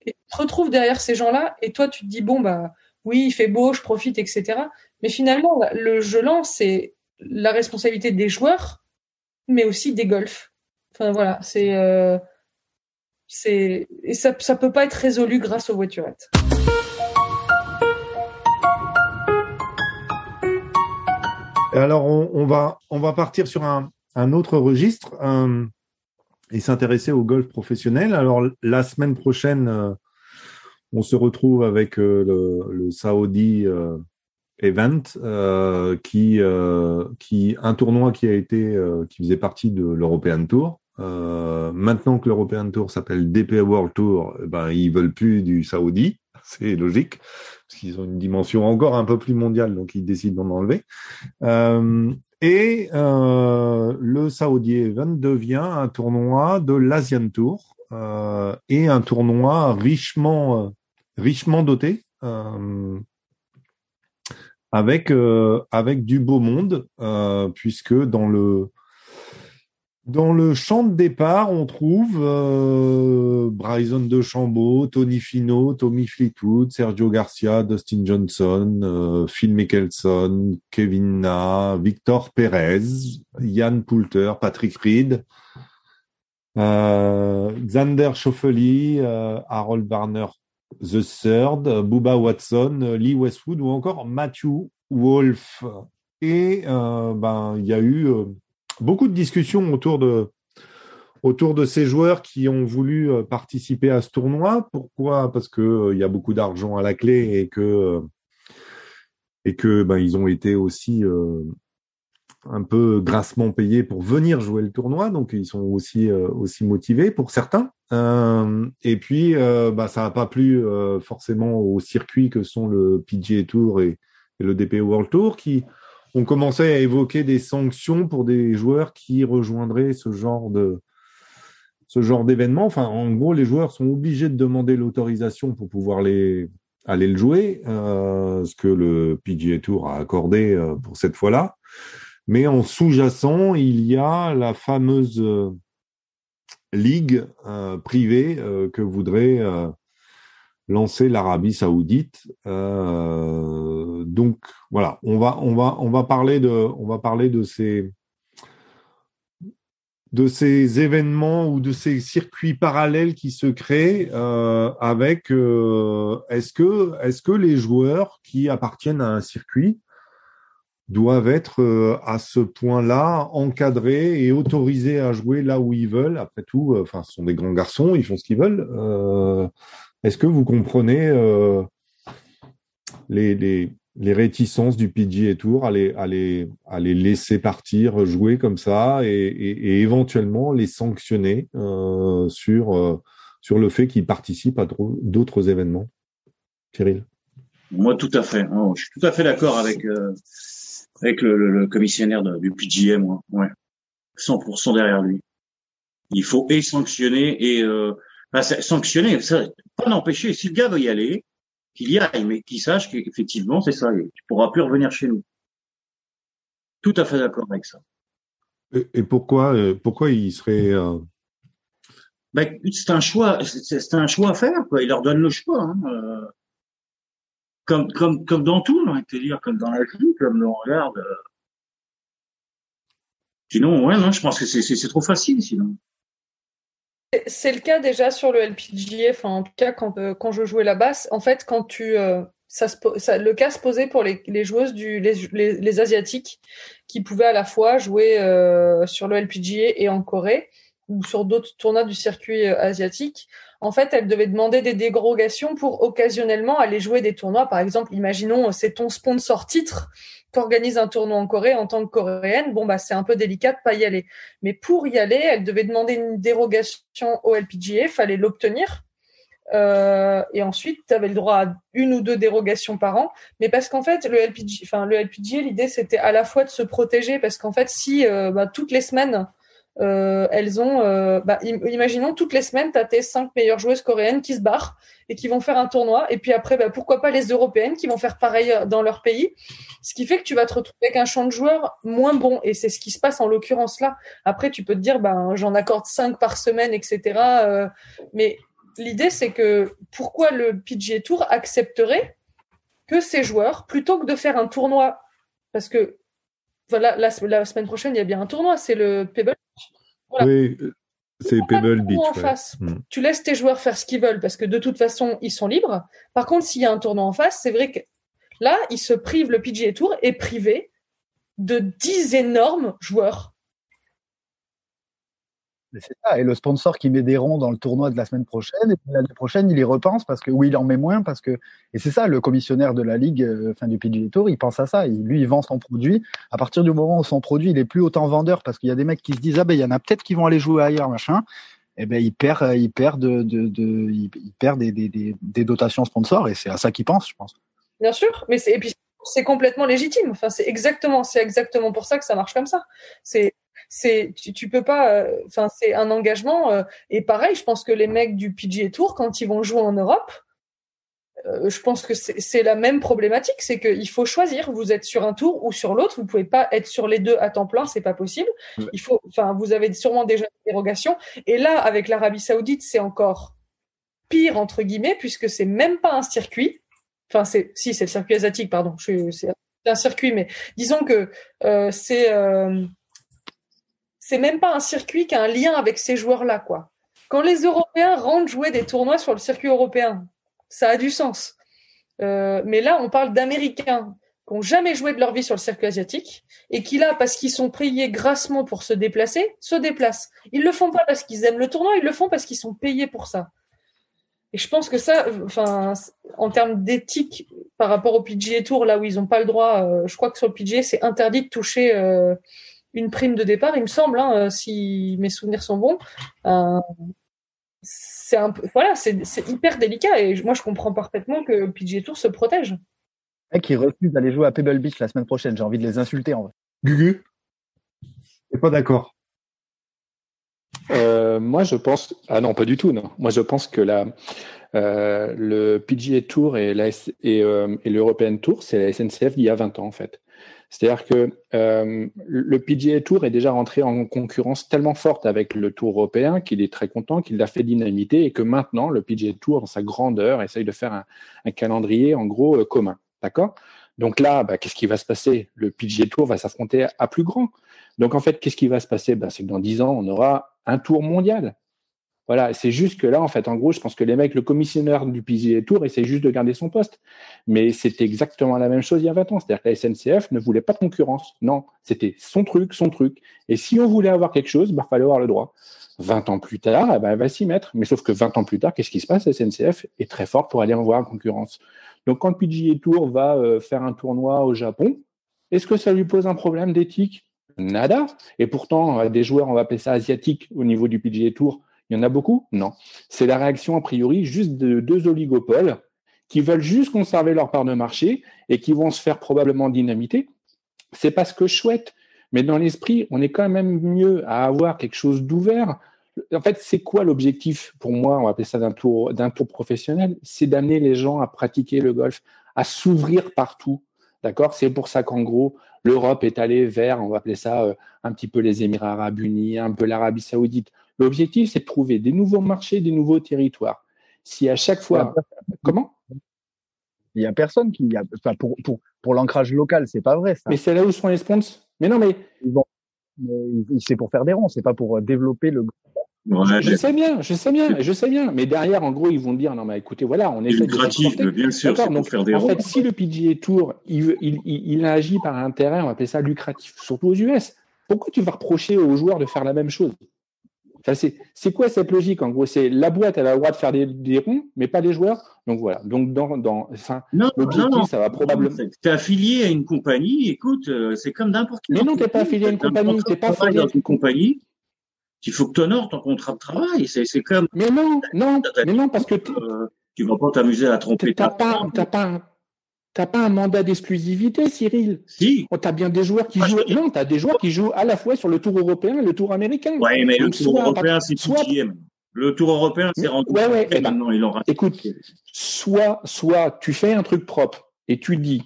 Et tu te retrouves derrière ces gens-là, et toi, tu te dis, bon, bah, oui, il fait beau, je profite, etc. Mais finalement, le jeu lent, c'est la responsabilité des joueurs, mais aussi des golfs. Enfin, voilà, c'est, euh, et ça, ça peut pas être résolu grâce aux voiturettes. Alors, on, va, partir sur un, autre registre et s'intéresser au golf professionnel. Alors, la semaine prochaine, euh, on se retrouve avec euh, le, le Saudi euh, Event, qui, un tournoi qui a été, qui faisait partie de l'European Tour. Maintenant que l'European Tour s'appelle DP World Tour, eh ben, ils veulent plus du Saudi. C'est logique, parce qu'ils ont une dimension encore un peu plus mondiale, donc ils décident d'en enlever. Euh, et euh, le Saudi Event devient un tournoi de l'Asian Tour euh, et un tournoi richement, richement doté. avec avec du beau monde puisque dans le dans le champ de départ, on trouve euh, Bryson DeChambeau, Tony Fino, Tommy Fleetwood, Sergio Garcia, Dustin Johnson, euh, Phil Mickelson, Kevin Na, Victor Perez, Yann Poulter, Patrick Reed, euh, Xander Schauffele, Harold Barner The Third, Bubba Watson, Lee Westwood ou encore Matthew Wolf. Et ben il y a eu beaucoup de discussions autour de autour de ces joueurs qui ont voulu euh, participer à ce tournoi. Pourquoi? Parce que euh, il y a beaucoup d'argent à la clé et que euh, et que ben ils ont été aussi euh, un peu grassement payés pour venir jouer le tournoi, donc ils sont aussi euh, aussi motivés pour certains. Euh, et puis euh, bah, ça n'a pas plu euh, forcément au circuit que sont le PGA Tour et, et le DP World Tour qui ont commencé à évoquer des sanctions pour des joueurs qui rejoindraient ce genre d'événement. Enfin, en gros, les joueurs sont obligés de demander l'autorisation pour pouvoir aller le jouer, euh, ce que le PGA Tour a accordé euh, pour cette fois-là. Mais en sous-jacent, il y a la fameuse euh, ligue privée que voudrait lancer l'Arabie Saoudite. Donc voilà, on va on va on va parler de on va parler de ces de ces événements ou de ces circuits parallèles qui se créent euh, avec euh, est-ce que est-ce que les joueurs qui appartiennent à un circuit doivent être euh, à ce point-là encadrés et autorisés à jouer là où ils veulent? Après tout, enfin, ce sont des grands garçons, ils font ce qu'ils veulent. Est-ce que vous comprenez les, les, les réticences du PGA Tour à les, laisser partir, jouer comme ça et, et, éventuellement les sanctionner euh, sur, euh, sur le fait qu'ils participent à d'autres événements Cyril Moi, tout à fait. Oh, je suis tout à fait d'accord avec euh, avec le, le- commissionnaire de- du PGA, moi. Ouais, 100% derrière lui. Il faut et sanctionner et sanctionner, ça, pas l'empêcher. Si le gars veut y aller, qu'il y aille, mais qu'il sache qu'effectivement c'est ça. Tu pourras plus revenir chez nous. Tout à fait d'accord avec ça. et, et pourquoi, euh, pourquoi il serait... euh, Ben, c'est un choix, c'est un choix à faire. Quoi. Il leur donne le choix. Hein. euh, comme comme comme dans tout, te dire, comme dans la vie, comme on regarde. Sinon, ouais, non, je pense que c'est trop facile, sinon. C'est le cas déjà sur le LPGA, en tout cas quand, euh, je jouais la basse. En fait, quand tu euh, le cas se posait pour les, joueuses du les, asiatiques qui pouvaient à la fois jouer euh, sur le LPGA et en Corée ou sur d'autres tournois du circuit asiatique. En fait, elles devaient demander des dérogations pour occasionnellement aller jouer des tournois. Par exemple, imaginons c'est ton sponsor titre qu'organise un tournoi en Corée en tant que coréenne. Bon bah c'est un peu délicat de pas y aller. Mais pour y aller, elle devait demander une dérogation au LPGA, fallait l'obtenir. Euh, et ensuite, tu avais le droit à une ou deux dérogations par an. Mais parce qu'en fait, le LPG, enfin le LPGA, l'idée c'était à la fois de se protéger parce qu'en fait, si euh, bah, toutes les semaines euh, elles ont, euh, bah, imaginons toutes les semaines, tu as tes cinq meilleures joueuses coréennes qui se barrent et qui vont faire un tournoi. Et puis après, bah, pourquoi pas les européennes qui vont faire pareil dans leur pays. Ce qui fait que tu vas te retrouver avec un champ de joueurs moins bon. Et c'est ce qui se passe en l'occurrence là. Après, tu peux te dire, ben, j'en accorde cinq par semaine, etc. Euh, mais l'idée, c'est que pourquoi le PGA Tour accepterait que ces joueurs, plutôt que de faire un tournoi, parce que la, la semaine prochaine, il y a bien un tournoi, c'est le Pebble oui, c'est Pebble Beach. En face? Hmm. Tu laisses tes joueurs faire ce qu'ils veulent parce que de toute façon, ils sont libres. Par contre, s'il y a un tournoi en face, c'est vrai que là, ils se privent, le PGA Tour est privé de 10 énormes joueurs c'est ça. Et le sponsor qui met des ronds dans le tournoi de la semaine prochaine, et l'année prochaine, il y repense parce que, oui, il en met moins parce que, et c'est ça, le commissionnaire de la ligue, euh, fin du PGA Tour, il pense à ça. Il, lui, il vend son produit. À partir du moment où son produit, il est plus autant vendeur parce qu'il y a des mecs qui se disent, ah ben, il y en a peut-être qui vont aller jouer ailleurs, machin. Eh ben, il perd, euh, il perd de, de, de il perd des, des, des, des dotations sponsors et c'est à ça qu'il pense, je pense. Bien sûr. Mais c'est, et puis, c'est complètement légitime. Enfin, c'est exactement, c'est exactement pour ça que ça marche comme ça. C'est, c'est tu, tu, peux pas euh, enfin c'est un engagement euh, et pareil je pense que les mecs du PGA Tour quand ils vont jouer en Europe euh, je pense que c'est la même problématique c'est qu'il faut choisir. Vous êtes sur un tour ou sur l'autre vous pouvez pas être sur les deux à temps plein c'est pas possible. Il faut enfin vous avez sûrement déjà des dérogations et là avec l'Arabie Saoudite c'est encore pire entre guillemets puisque c'est même pas un circuit. Enfin c'est si c'est le circuit asiatique pardon c'est un circuit mais disons que euh, c'est euh, c'est même pas un circuit qui a un lien avec ces joueurs-là, quoi. Quand les Européens rentrent jouer des tournois sur le circuit européen, ça a du sens. Euh, mais là, on parle d'Américains qui n'ont jamais joué de leur vie sur le circuit asiatique et qui là, parce qu'ils sont payés grassement pour se déplacer, se déplacent. Ils le font pas parce qu'ils aiment le tournoi, ils le font parce qu'ils sont payés pour ça. Et je pense que ça, enfin, en termes d'éthique par rapport au PGA Tour, là où ils n'ont pas le droit, euh, je crois que sur le PGA, c'est interdit de toucher euh, une prime de départ, il me semble, hein, euh, si mes souvenirs sont bons. Euh, c'est un peu, voilà, c'est hyper délicat et moi je comprends parfaitement que PGA Tour se protège. Mec, qui refuse d'aller jouer à Pebble Beach la semaine prochaine. J'ai envie de les insulter en vrai. Gugu, t'es pas d'accord? Euh, Moi, je pense. Ah non, pas du tout. Non. Moi, je pense que la, le PGA Tour et, la, et, et l'European Tour, c'est la SNCF d'il y a 20 ans en fait. C'est-à-dire que euh, le PGA Tour est déjà rentré en concurrence tellement forte avec le Tour européen qu'il est très content, qu'il l'a fait dynamiter et que maintenant le PGA Tour, dans sa grandeur, essaye de faire un, calendrier en gros euh, commun. D'accord? Donc là, bah, qu'est-ce qui va se passer? Le PGA Tour va s'affronter à plus grand. Donc en fait, qu'est-ce qui va se passer? Bah, C'est que dans dix ans, on aura un tour mondial. Voilà, c'est juste que là, en fait, en gros, je pense que les mecs, le commissionnaire du PGA Tour essaie juste de garder son poste. Mais c'était exactement la même chose il y a 20 ans. C'est-à-dire que la SNCF ne voulait pas de concurrence. Non, c'était son truc, son truc. Et si on voulait avoir quelque chose, il bah, fallait avoir le droit. 20 ans plus tard, eh ben, elle va s'y mettre. Mais sauf que 20 ans plus tard, qu'est-ce qui se passe? La SNCF est très forte pour aller en voir en concurrence. Donc, quand le PGA Tour va euh, faire un tournoi au Japon, est-ce que ça lui pose un problème d'éthique? Nada. Et pourtant, des joueurs, on va appeler ça asiatiques au niveau du PGA Tour, il y en a beaucoup? Non. C'est la réaction a priori juste de deux oligopoles qui veulent juste conserver leur part de marché et qui vont se faire probablement dynamiter. C'est pas ce que je souhaite, mais dans l'esprit, on est quand même mieux à avoir quelque chose d'ouvert. En fait, c'est quoi l'objectif pour moi? On va appeler ça d'un tour, tour professionnel. C'est d'amener les gens à pratiquer le golf, à s'ouvrir partout. D'accord? C'est pour ça qu'en gros, l'Europe est allée vers, on va appeler ça euh, un petit peu les Émirats arabes unis, un peu l'Arabie saoudite. L'objectif, c'est de trouver des nouveaux marchés, des nouveaux territoires. Si à chaque fois. Comment? Il n'y a personne qui. A... Enfin, pour, pour, pour l'ancrage local, c'est pas vrai. Ça. Mais c'est là où sont les sponsors. Mais non, mais. C'est pour faire des ronds, c'est pas pour euh, développer le. je sais bien, je sais bien, je sais bien. Mais derrière, en gros, ils vont dire non, mais écoutez, voilà, on est lucratif, bien sûr. C'est pour faire des en fait, si le PGA Tour, il, il, il, agit par intérêt, on va appeler ça lucratif, surtout aux US. Pourquoi tu vas reprocher aux joueurs de faire la même chose? C'est quoi cette logique En gros, c'est la boîte, elle a le droit de faire des, ronds, mais pas des joueurs. Donc voilà. Donc dans, dans enfin, l'objectif, ça va probablement. Tu es affilié à une compagnie. Écoute, euh, c'est comme n'importe qui. Mais non, t'es pas affilié à une compagnie. T'es pas affilié à une compagnie. Il faut que tu honores ton contrat de travail. C'est, c'est comme. Mais non, non, mais non, parce que euh, tu vas pas t'amuser à tromper t'as ta pas, t'as pas, t'as pas un mandat d'exclusivité, Cyril? Si. Oh, t'as bien des joueurs qui Moi, jouent. Non, t'as des joueurs qui jouent à la fois sur le tour européen et le tour américain. Ouais, mais le tour soit- européen, c'est soit-. Le tour européen, c'est rendu. Ouais, ouais, eh ben, maintenant, ils l'ont raté. Écoute, soit, soit tu fais un truc propre et tu dis,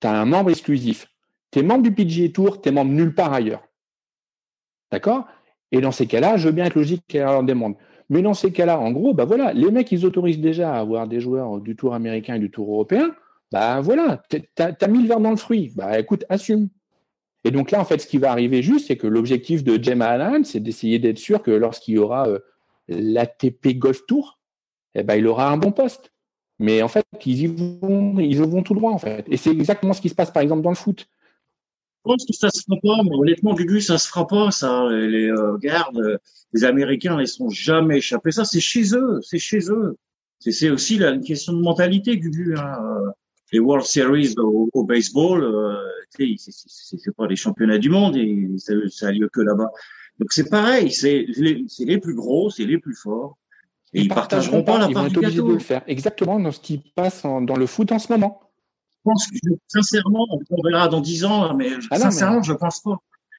tu as un membre exclusif, tu es membre du PGA Tour, tu es membre nulle part ailleurs. D'accord? Et dans ces cas-là, je veux bien être logique et leur demande. Mais dans ces cas-là, en gros, bah voilà, les mecs, ils autorisent déjà à avoir des joueurs du Tour américain et du Tour européen. Bah voilà, t'as as mis le verre dans le fruit. Bah écoute, assume. Et donc là, en fait, ce qui va arriver juste, c'est que l'objectif de Jem Allen, c'est d'essayer d'être sûr que lorsqu'il y aura euh, l'ATP Golf Tour, eh ben, il aura un bon poste. Mais en fait, ils y vont, ils y vont tout droit, en fait. Et c'est exactement ce qui se passe, par exemple, dans le foot. Je pense que ça se fera pas. Moi, honnêtement, Gugu, ça se fera pas. Ça, les euh, gardes, euh, les Américains, ils sont jamais échappés. Ça, c'est chez eux. C'est chez eux. C'est, aussi une question de mentalité, Gugu. Hein. Les World Series au, au baseball, euh, c'est, pas les championnats du monde et ça, ça a lieu que là-bas. Donc c'est pareil. C'est les, plus gros, c'est les plus forts. Et ils, partageront pas la Ils vont part être obligés de gâteau. le faire. Exactement dans ce qui passe en- dans le foot en ce moment. Je pense que, sincèrement, on verra dans dix ans, mais Ah non, sincèrement, je pense pas.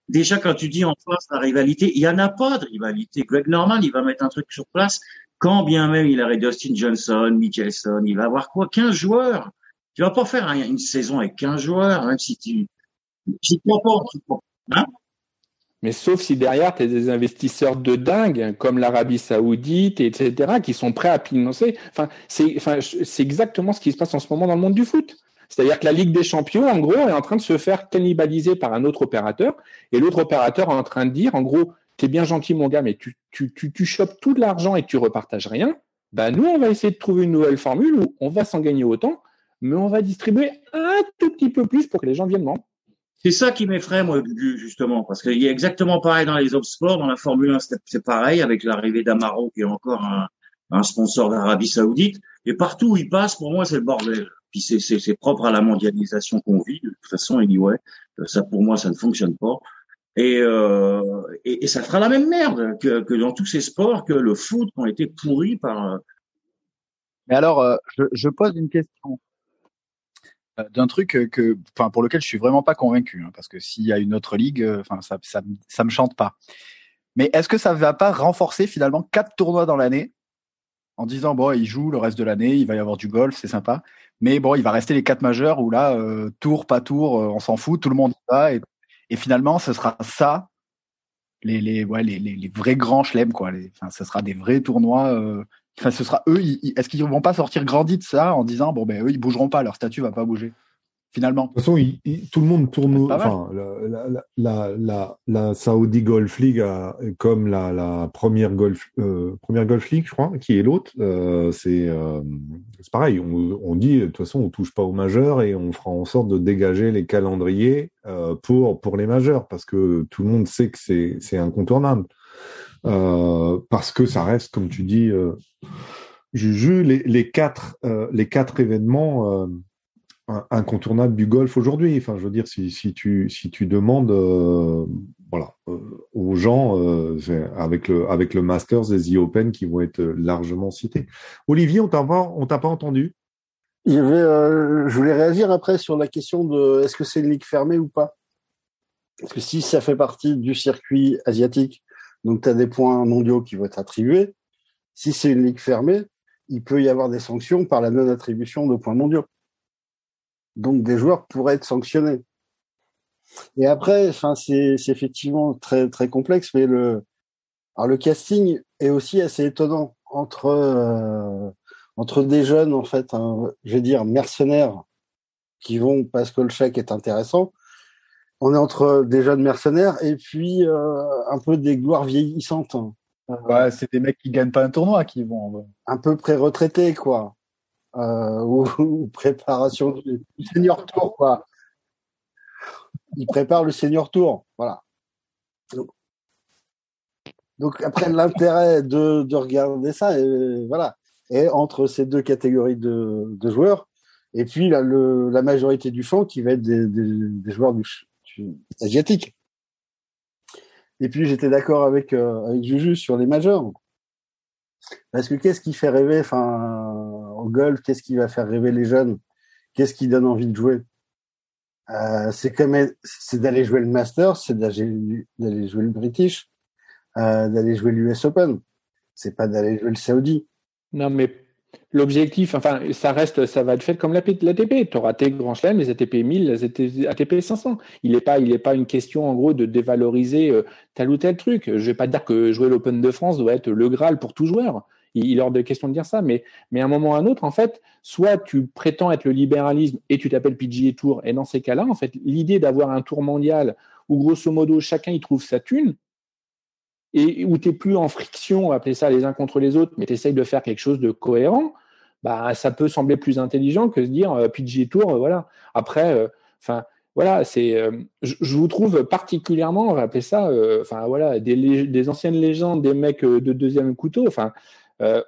Déjà, quand tu dis en face la rivalité, il y en a pas de rivalité. Greg Norman, il va mettre un truc sur place. Quand bien même il aurait Dustin Johnson, Mickelson, il va avoir quoi 15 joueurs. Tu vas pas faire un- une saison avec 15 joueurs, même si tu... Crois pas. Hein? Mais sauf si derrière, tu as des investisseurs de dingue, comme l'Arabie Saoudite, etc., qui sont prêts à financer. Enfin, c'est enfin, exactement ce qui se passe en ce moment dans le monde du foot. C'est-à-dire que la Ligue des Champions, en gros, est en train de se faire cannibaliser par un autre opérateur. Et l'autre opérateur est en train de dire, en gros, t'es bien gentil, mon gars, mais tu, tu, tu, tu chopes tout de l'argent et tu repartages rien. Ben, nous, on va essayer de trouver une nouvelle formule où on va s'en gagner autant, mais on va distribuer un tout petit peu plus pour que les gens viennent membres. C'est ça qui m'effraie, moi, Gugu, justement, parce qu'il y a exactement pareil dans les autres sports. Dans la Formule 1, c'est pareil, avec l'arrivée d'Amaro, qui est encore un, un sponsor d'Arabie Saoudite. Et partout où il passe, pour moi, c'est le bordel. Puis c'est- c'est c'est propre à la mondialisation qu'on vit. De toute façon, anyway, ça, pour moi, ça ne fonctionne pas. Et, euh, et, et ça fera la même merde que, que dans tous ces sports, que le foot qui ont été pourris par... euh, Mais alors, euh, je, je pose une question euh, d'un truc euh, que, enfin, pour lequel je suis vraiment pas convaincu, hein, parce que s'il y a une autre ligue, euh, enfin, ça, ça, ça me chante pas. Mais est-ce que ça va pas renforcer finalement quatre tournois dans l'année en disant bon, il joue le reste de l'année, il va y avoir du golf, c'est sympa, mais bon, il va rester les quatre majeurs où là, euh, tour pas tour, euh, on s'en fout, tout le monde y va, et, et finalement, ce sera ça. Les, les, ouais, les, les, vrais grands chelems, quoi. Enfin, ce sera des vrais tournois. euh, Enfin, ce sera eux. ils- ils- Est-ce qu'ils vont pas sortir grandis de ça en disant bon ben eux ils bougeront pas, leur statut va pas bouger. Finalement? De toute façon, il- il- tout le monde tourne. Enfin, la, la, la, Saudi Golf League, a- comme la, la première Golf euh, première Golf League, je crois, qui est l'autre, euh, c'est euh, c'est pareil. On, on dit de toute façon, on touche pas aux majeurs et on fera en sorte de dégager les calendriers pour pour les majeurs parce que tout le monde sait que c'est c'est incontournable. Euh, parce que ça reste, comme tu dis, euh, Juju, les, les quatre euh, les quatre événements. Euh, un- incontournable du golf aujourd'hui. Enfin, je veux dire, si, tu si tu demandes, euh, voilà, euh, aux gens euh, avec le avec le Masters et The Open qui vont être largement cités. Olivier, on t'a pas on t'a pas entendu? Euh, je voulais réagir après sur la question de est-ce que c'est une ligue fermée ou pas? Parce que si ça fait partie du circuit asiatique, donc tu as des points mondiaux qui vont être attribués. Si c'est une ligue fermée, il peut y avoir des sanctions par la non-attribution de points mondiaux. Donc des joueurs pourraient être sanctionnés. Et après, c'est effectivement très très complexe, mais le alors le casting est aussi assez étonnant entre euh, entre des jeunes en fait, hein, je vais dire mercenaires qui vont parce que le chèque est intéressant. On est entre des jeunes mercenaires et puis euh, un peu des gloires vieillissantes, hein. Euh, Ouais, c'est des mecs qui gagnent pas un tournoi qui vont. ouais. un peu pré-retraités quoi, euh, ou, ou préparation du senior tour quoi. Ils préparent le senior tour, voilà. Donc, donc après l'intérêt de, de regarder ça, et, voilà, est entre ces deux catégories de, de joueurs, et puis le, la majorité du champ qui va être des, des, des joueurs du, asiatiques. Et puis j'étais d'accord avec, euh, avec Juju sur les majors. Parce que qu'est-ce qui fait rêver, enfin, au golf, qu'est-ce qui va faire rêver les jeunes? Qu'est-ce qui donne envie de jouer? Euh, C'est c'est d'aller jouer le Masters, c'est d'aller jouer le British, euh, d'aller jouer l'US Open. C'est pas d'aller jouer le Saudi. Non, mais l'objectif, enfin, ça reste, ça va être fait comme l'ATP. Tu auras tes grands chelems, les ATP 1000, les ATP 500. Il n'est pas, pas une question, en gros, de dévaloriser euh, tel ou tel truc. Je vais pas dire que jouer l'Open de France doit être le Graal pour tout joueur. Il, est hors de question de dire ça, mais, mais à un moment ou à un autre, en fait, soit tu prétends être le libéralisme et tu t'appelles PGA Tour, et dans ces cas-là, en fait, l'idée d'avoir un tour mondial où, grosso modo, chacun y trouve sa thune, et où tu n'es plus en friction, appeler ça les uns contre les autres, mais tu essayes de faire quelque chose de cohérent, bah, ça peut sembler plus intelligent que se dire euh, PGA Tour, euh, voilà. Après, euh, enfin, voilà, c'est, je, vous trouve particulièrement, on va appeler ça, enfin voilà, des, des, anciennes légendes, des mecs de deuxième couteau, enfin,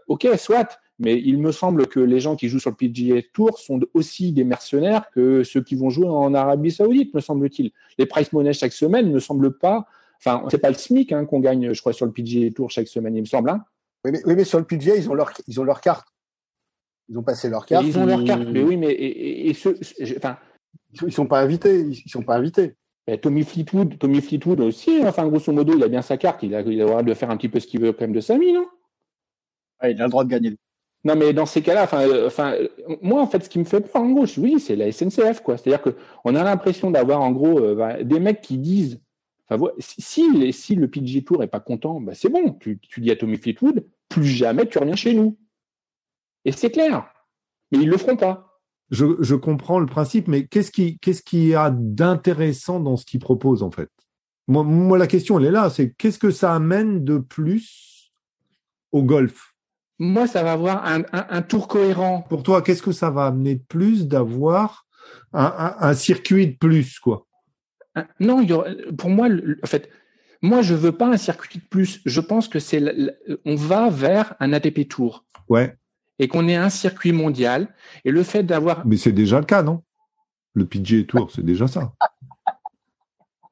ok, soit, mais il me semble que les gens qui jouent sur le PGA Tour sont aussi des mercenaires que ceux qui vont jouer en Arabie Saoudite, me semble-t-il. Les price money chaque semaine ne semblent pas Enfin, c'est pas le SMIC hein, qu'on gagne, je crois, sur le PGA Tour chaque semaine, il me semble. Hein. oui, mais, sur le PGA, ils ont leur, ils ont leur carte. Ils ont passé leur carte. ils ont leur carte, mais oui, mais et, ceux, enfin, ils sont pas invités. Ils sont pas invités. Tommy Fleetwood, Tommy Fleetwood aussi. Hein. Enfin, grosso modo, il a bien sa carte. Il a, il a le droit de faire un petit peu ce qu'il veut quand même de sa vie, non? Il a le droit de gagner. Non, mais dans ces cas-là, enfin, euh, enfin, moi, en fait, ce qui me fait peur, en gros, oui, c'est la SNCF, quoi. C'est-à-dire qu'on a l'impression d'avoir, en gros, euh, bah, des mecs qui disent si, si, le PG Tour est pas content, bah c'est bon. Tu, dis à Tommy Fleetwood, plus jamais tu reviens chez nous. Et c'est clair. Mais ils le feront pas. Je, comprends le principe, mais qu'est-ce qui, qu'est-ce qui a d'intéressant dans ce qu'il propose en fait? Moi, moi, la question, elle est là. C'est qu'est-ce que ça amène de plus au golf? Moi, ça va avoir un, tour cohérent. Pour toi, qu'est-ce que ça va amener de plus d'avoir un, un circuit de plus, quoi? Non, pour moi, en fait, moi, je veux pas un circuit de plus. Je pense que c'est, on va vers un ATP Tour. Ouais. Et qu'on ait un circuit mondial. Et le fait d'avoir. Mais c'est déjà le cas, non? Le PGA Tour, c'est déjà ça.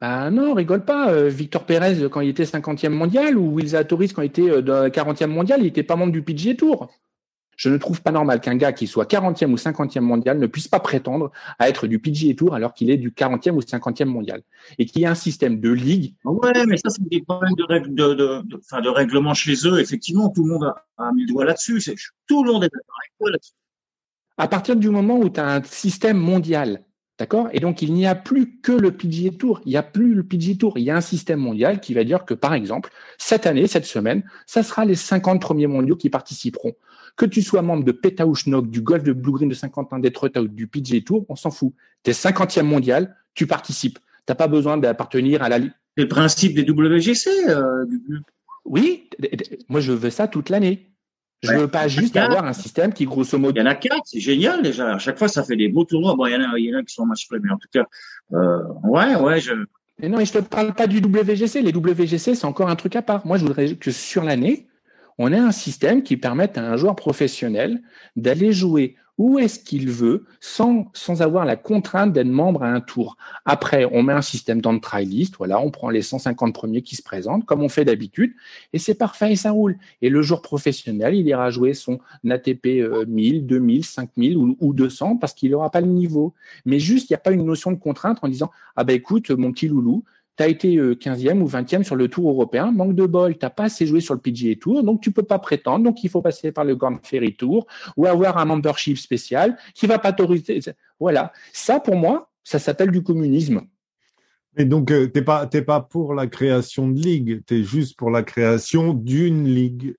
Ah non, rigole pas. Euh, Victor Pérez, quand il était 50e mondial, ou Will Zalatoris, quand il était 40e euh, mondial, il n'était pas membre du PGA Tour. Je ne trouve pas normal qu'un gars qui soit 40e ou 50e mondial ne puisse pas prétendre à être du PGA Tour alors qu'il est du 40e ou 50e mondial. Et qu'il y ait un système de ligue. Ouais, mais ça, c'est des problèmes de, règles, de, de, de, règlement chez eux. Effectivement, tout le monde a, mis le doigt là-dessus. Tout le monde est d'accord avec toi là-dessus. À partir du moment où tu as un système mondial, D'accord? Et donc, il n'y a plus que le PGA Tour. Il n'y a plus le PGA Tour. Il y a un système mondial qui va dire que, par exemple, cette année, cette semaine, ça sera les 50 premiers mondiaux qui participeront. Que tu sois membre de Petauschnog, du golf de Blue Green de Saint-Quentin d'être ou du PGA Tour, on s'en fout. Tu es 50e mondial, tu participes. Tu n'as pas besoin d'appartenir à la Ligue. Le principe des WGC. Euh, oui, moi je veux ça toute l'année. Je ne veux pas juste avoir un système qui, grosso modo. Il y en a quatre, c'est génial déjà. À chaque fois, ça fait des beaux tournois. Bon, il y en a, il y en a qui sont match mais en tout cas, euh, ouais, ouais, je. Mais non, et je te parle pas du WGC. Les WGC, c'est encore un truc à part. Moi, je voudrais que sur l'année, on ait un système qui permette à un joueur professionnel d'aller jouer où est-ce qu'il veut sans, sans avoir la contrainte d'être membre à un tour. Après, on met un système dans le try list, voilà, on prend les 150 premiers qui se présentent, comme on fait d'habitude, et c'est parfait et ça roule. Et le joueur professionnel, il ira jouer son ATP 1000, 2000, 5000 ou, ou 200 parce qu'il n'aura pas le niveau. Mais juste, il n'y a pas une notion de contrainte en disant, ah ben écoute, mon petit loulou, tu as été 15e euh, ou 20e sur le tour européen, manque de bol, tu pas assez joué sur le PGA Tour, donc tu peux pas prétendre, donc il faut passer par le Grand Ferry Tour ou avoir un membership spécial qui va pas t'autoriser. Voilà, ça pour moi, ça s'appelle du communisme. Mais donc, euh, tu n'es pas, pas pour la création de ligue, tu es juste pour la création d'une ligue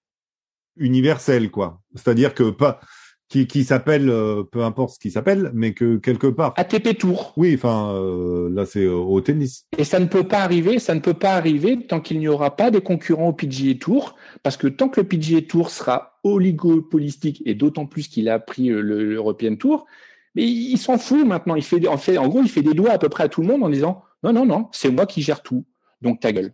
universelle, quoi. C'est-à-dire que pas, qui, qui s'appelle, euh, peu importe ce qui s'appelle, mais que quelque part. ATP Tour. Oui, enfin, euh, là c'est au tennis. Et ça ne peut pas arriver, ça ne peut pas arriver tant qu'il n'y aura pas des concurrents au PGA Tour, parce que tant que le PGA Tour sera oligopolistique, et d'autant plus qu'il a pris euh, l'European Tour, mais il s'en fout maintenant. Il fait, en fait, en gros, il fait des doigts à peu près à tout le monde en disant non, non, non, c'est moi qui gère tout, donc ta gueule.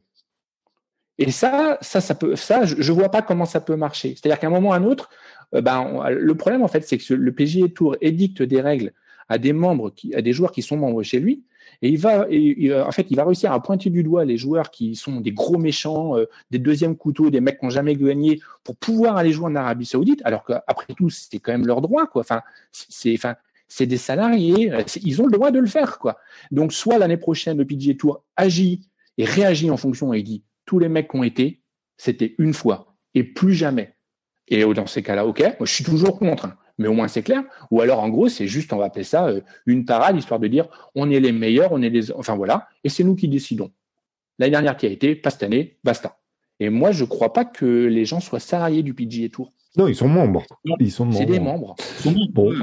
Et ça, ça, ça peut, ça, je, vois pas comment ça peut marcher. C'est-à-dire qu'à un moment ou à un autre, euh, ben, le problème, en fait, c'est que le PGA Tour édicte des règles à des membres, à des joueurs qui sont membres chez lui, Et il va, et, en fait, il va réussir à pointer du doigt les joueurs qui sont des gros méchants, euh, des deuxièmes couteaux, des mecs qui n'ont jamais gagné pour pouvoir aller jouer en Arabie Saoudite, alors qu'après tout, c'est quand même leur droit, quoi. Enfin, c'est, enfin, c'est des salariés, ils ont le droit de le faire, quoi. Donc, soit l'année prochaine, le PGA Tour agit et réagit en fonction et dit tous les mecs qui ont été, c'était une fois et plus jamais. Et dans ces cas-là, ok, moi je suis toujours contre, hein, mais au moins c'est clair. Ou alors en gros, c'est juste, on va appeler ça euh, une parade, histoire de dire on est les meilleurs, on est les, enfin voilà, et c'est nous qui décidons. L'année dernière qui a été, pas cette année, basta. Et moi, je crois pas que les gens soient salariés du PGA Tour. Non, ils sont membres. Ils sont C'est des membres. Bon,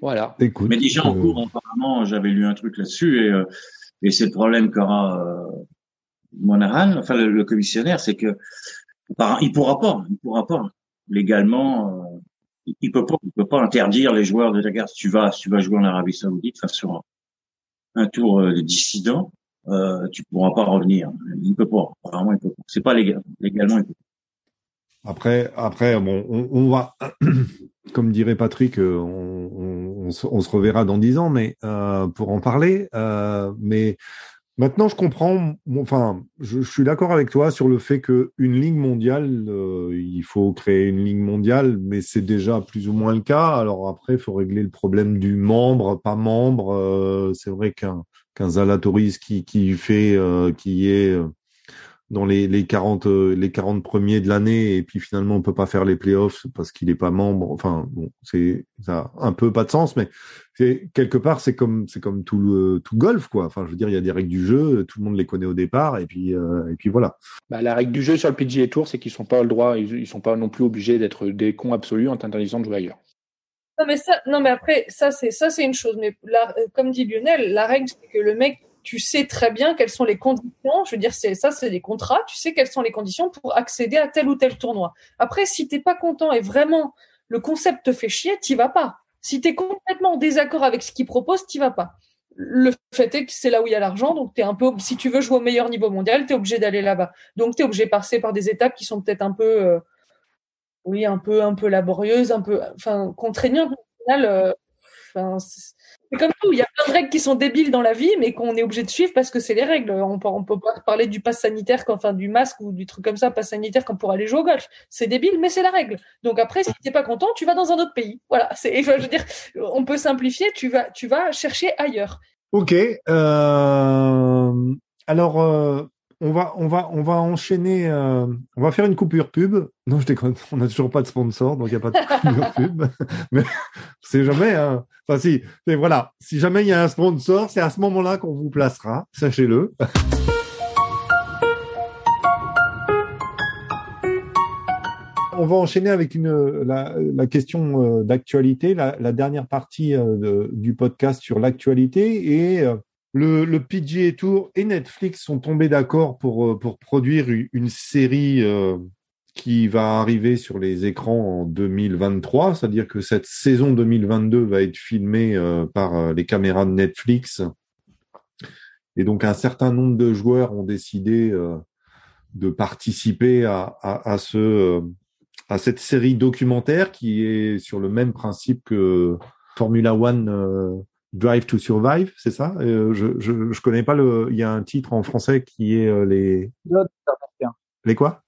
voilà. Écoute, Mais déjà en euh, cours, apparemment, j'avais lu un truc là-dessus et, euh, et c'est le problème qu'aura euh, Monahan, enfin le, commissionnaire, c'est que par- il pourra pas, il pourra pas légalement, euh, il- il peut pas, il peut pas interdire les joueurs de la guerre. Tu vas, tu vas jouer en Arabie Saoudite, enfin sur un, tour euh, de dissident, euh, tu pourras pas revenir. Il peut pas, apparemment il peut pas. C'est pas légal, légalement il peut. pas. Après, après, bon, on, va, comme dirait Patrick, euh, on, se, on se reverra dans dix ans, mais euh, pour en parler. mais maintenant, je comprends. Enfin, je, suis d'accord avec toi sur le fait que une ligue mondiale, euh, il faut créer une ligue mondiale, mais c'est déjà plus ou moins le cas. Alors après, il faut régler le problème du membre, pas membre. Euh, c'est vrai qu'un qu'un Zalatoris qui qui fait, euh, qui est dans les, les 40 euh, les 40 premiers de l'année et puis finalement on peut pas faire les playoffs parce qu'il est pas membre. Enfin bon c'est ça a un peu pas de sens mais c'est quelque part c'est comme c'est comme tout le tout golf quoi. Enfin je veux dire il y a des règles du jeu tout le monde les connaît au départ et puis euh, et puis voilà. Bah, la règle du jeu sur le PGA Tour, c'est qu'ils sont pas le droit, ils, ils sont pas non plus obligés d'être des cons absolus en t'interdisant de jouer ailleurs. Non mais ça, non mais après ça c'est ça c'est une chose, mais là, euh, comme dit Lionel, la règle c'est que le mec, tu sais très bien quelles sont les conditions. Je veux dire, ça, c'est des contrats. Tu sais quelles sont les conditions pour accéder à tel ou tel tournoi. Après, si t'es pas content et vraiment le concept te fait chier, t'y vas pas. Si t'es complètement en désaccord avec ce qu'il propose, t'y vas pas. Le fait est que c'est là où il y a l'argent, donc t'es un peu, si tu veux jouer au meilleur niveau mondial, t'es obligé d'aller là-bas. Donc t'es obligé de passer par des étapes qui sont peut-être un peu, euh, oui, un peu, un peu laborieuses, un peu, enfin, contraignantes. Au final, euh, c'est c'est comme tout. Il y a plein de règles qui sont débiles dans la vie, mais qu'on est obligé de suivre parce que c'est les règles. On on peut pas parler du pass sanitaire, enfin, du masque ou du truc comme ça, pass sanitaire, quand pour aller jouer au golf. C'est débile, mais c'est la règle. Donc après, si t'es pas content, tu vas dans un autre pays. Voilà. C'est, je veux dire, on peut simplifier. Tu vas, tu vas chercher ailleurs. ok euh, alors euh, on va on va on va enchaîner euh, on va faire une coupure pub non je déconne on n'a toujours pas de sponsor donc il y a pas de coupure pub mais c'est jamais hein. enfin si mais voilà si jamais il y a un sponsor c'est à ce moment-là qu'on vous placera sachez-le On va enchaîner avec une, la, la question euh, d'actualité, la, la dernière partie euh, de- du podcast sur l'actualité. Et euh, le, le PGA Tour et Netflix sont tombés d'accord pour, euh, pour produire une série euh, qui va arriver sur les écrans en 2023. C'est-à-dire que cette saison 2022 va être filmée euh, par les caméras de Netflix. Et donc un certain nombre de joueurs ont décidé de participer à, à, à ce... à cette série documentaire qui est sur le même principe que Formula One Drive to Survive, c'est ça? Euh, Je je je connais pas le. Il y a un titre en français qui est euh, les Pilote de leur destin. les quoi?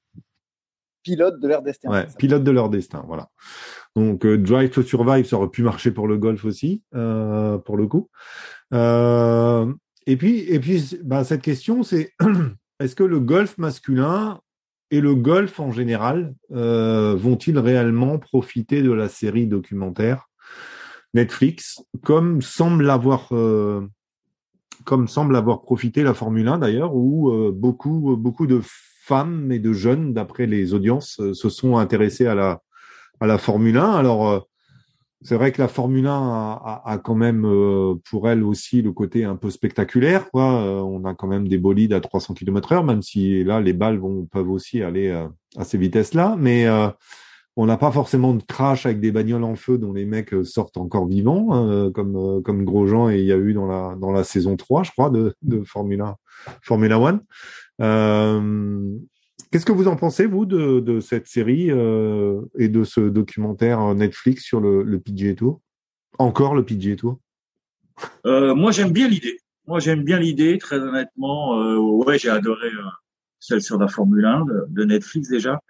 Pilote de leur destin. Ouais, c'est ça. pilote de leur destin, voilà. Donc euh, Drive to Survive, ça aurait pu marcher pour le golf aussi, euh, pour le coup. Euh, et puis et puis bah, cette question c'est est-ce que le golf masculin et le golf en général euh, vont-ils réellement profiter de la série documentaire? Netflix, comme semble l'avoir euh, comme semble avoir profité la Formule 1 d'ailleurs, où euh, beaucoup beaucoup de femmes et de jeunes, d'après les audiences, euh, se sont intéressés à la à la Formule 1. Alors c'est vrai que la Formule 1 a, a- a quand même euh, pour elle aussi le côté un peu spectaculaire. Quoi. Euh, on a quand même des bolides à 300 km/h, même si là les balles vont peuvent aussi aller à ces vitesses-là, mais on n'a pas forcément de crash avec des bagnoles en feu dont les mecs euh, sortent encore vivants, euh, comme euh, comme Grosjean et il y a eu dans la dans la saison 3, je crois, de, de Formula Formula One. Euh, Qu'est-ce que vous en pensez, vous, de, de cette série euh, et de ce documentaire Netflix sur le, le PGA Tour? Encore le PGA Tour? Euh, moi, j'aime bien l'idée. moi j'aime bien l'idée, très honnêtement. Euh, ouais, j'ai adoré euh, celle sur la Formule 1 de, Netflix déjà,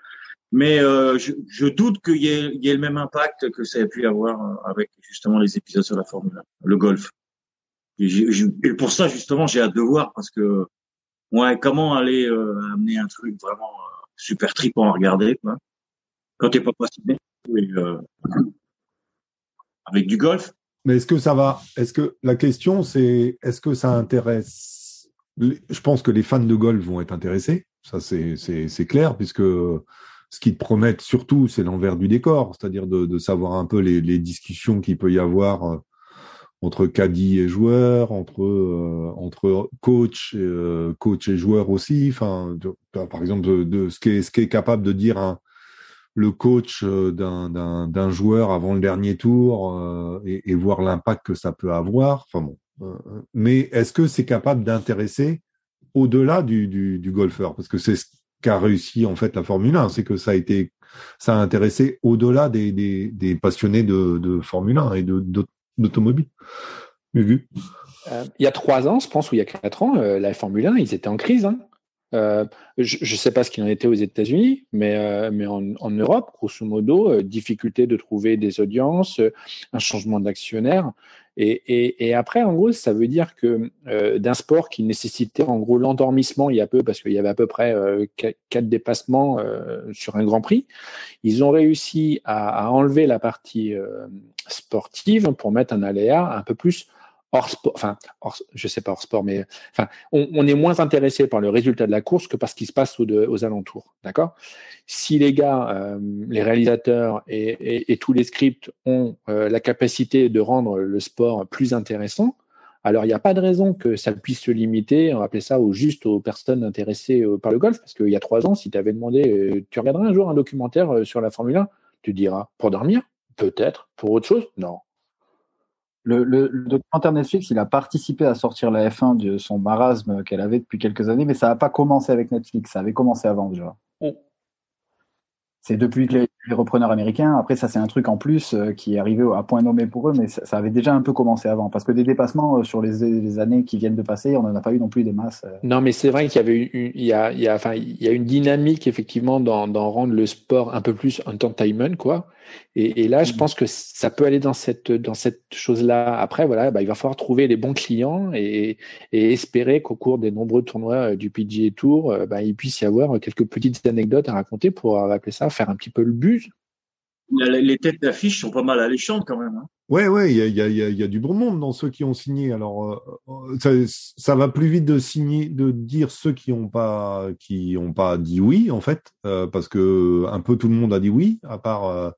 mais euh, je, je, doute qu'il y, y ait le même impact que ça a pu avoir euh, avec justement les épisodes sur la Formule 1, le golf. Et, et pour ça justement, j'ai hâte de voir parce que ouais, comment aller euh, amener un truc vraiment super tripant à regarder quoi. Quand t'es pas passionné avec du golf, mais est-ce que ça va Est-ce que la question c'est est-ce que ça intéresse Je pense que les fans de golf vont être intéressés. Ça c'est clair puisque ce qu'ils te promettent surtout c'est l'envers du décor, c'est-à-dire de, de, savoir un peu les, les discussions qu'il peut y avoir euh, entre caddie et joueur, entre euh, entre coach et, euh, coach et joueur aussi. Enfin, par exemple de, de, ce qui est ce qui est capable de dire un le coach euh, d'un joueur avant le dernier tour euh, et, voir l'impact que ça peut avoir. Enfin bon, euh, mais est-ce que c'est capable d'intéresser au-delà du, du, golfeur? Parce que c'est ce qu'a réussi en fait la Formule 1, c'est que ça a été, ça intéressé au-delà des, des, passionnés de, Formule 1 et d'automobile. il y a trois ans, je pense, ou il y a quatre ans, la Formule 1, ils étaient en crise. Hein. Euh, je ne sais pas ce qu'il en était aux États-Unis, mais, euh, en, Europe, grosso modo, euh, difficulté de trouver des audiences, un changement d'actionnaire. Et, après, en gros, ça veut dire que d'un sport qui nécessitait en gros l'endormissement il y a peu, parce qu'il y avait à peu près quatre dépassements sur un Grand Prix, ils ont réussi à enlever la partie sportive pour mettre un aléa un peu plus hors sport, enfin, je sais pas hors sport, mais enfin, on, est moins intéressé par le résultat de la course que par ce qui se passe aux, alentours, d'accord? Si les gars, euh, les réalisateurs et, tous les scripts ont euh, la capacité de rendre le sport plus intéressant, alors il n'y a pas de raison que ça puisse se limiter, on va appeler ça au juste aux personnes intéressées euh, par le golf, parce qu'il y a trois ans, si tu avais demandé, tu regarderas un jour un documentaire sur la Formule 1, tu diras, pour dormir? Peut-être. Pour autre chose? Non. Le, documentaire Netflix, il a participé à sortir la F1 de son marasme qu'elle avait depuis quelques années, mais ça n'a pas commencé avec Netflix, ça avait commencé avant déjà. Oh. C'est depuis les, les, repreneurs américains. Après, ça, c'est un truc en plus euh, qui est arrivé à point nommé pour eux, mais ça, avait déjà un peu commencé avant. Parce que des dépassements euh, sur les, années qui viennent de passer, on n'en a pas eu non plus des masses. Euh. Non, mais c'est vrai qu'il y avait une, il y a, il y a, enfin, il y a une dynamique effectivement dans, dans rendre le sport un peu plus entertainment, quoi. Et, et là, je mm. pense que ça peut aller dans cette, dans cette chose-là. Après, voilà, bah, il va falloir trouver les bons clients et, et espérer qu'au cours des nombreux tournois du PGA Tour, bah, il puisse y avoir quelques petites anecdotes à raconter pour appeler ça faire un petit peu le buzz. Les têtes d'affiche sont pas mal alléchantes quand même. Hein. Ouais, ouais, il y a, y, a, y a, du bon monde dans ceux qui ont signé. Alors, euh, ça, ça, va plus vite de signer, de dire ceux qui ont pas, qui ont pas dit oui en fait, euh, parce que un peu tout le monde a dit oui, à part, euh,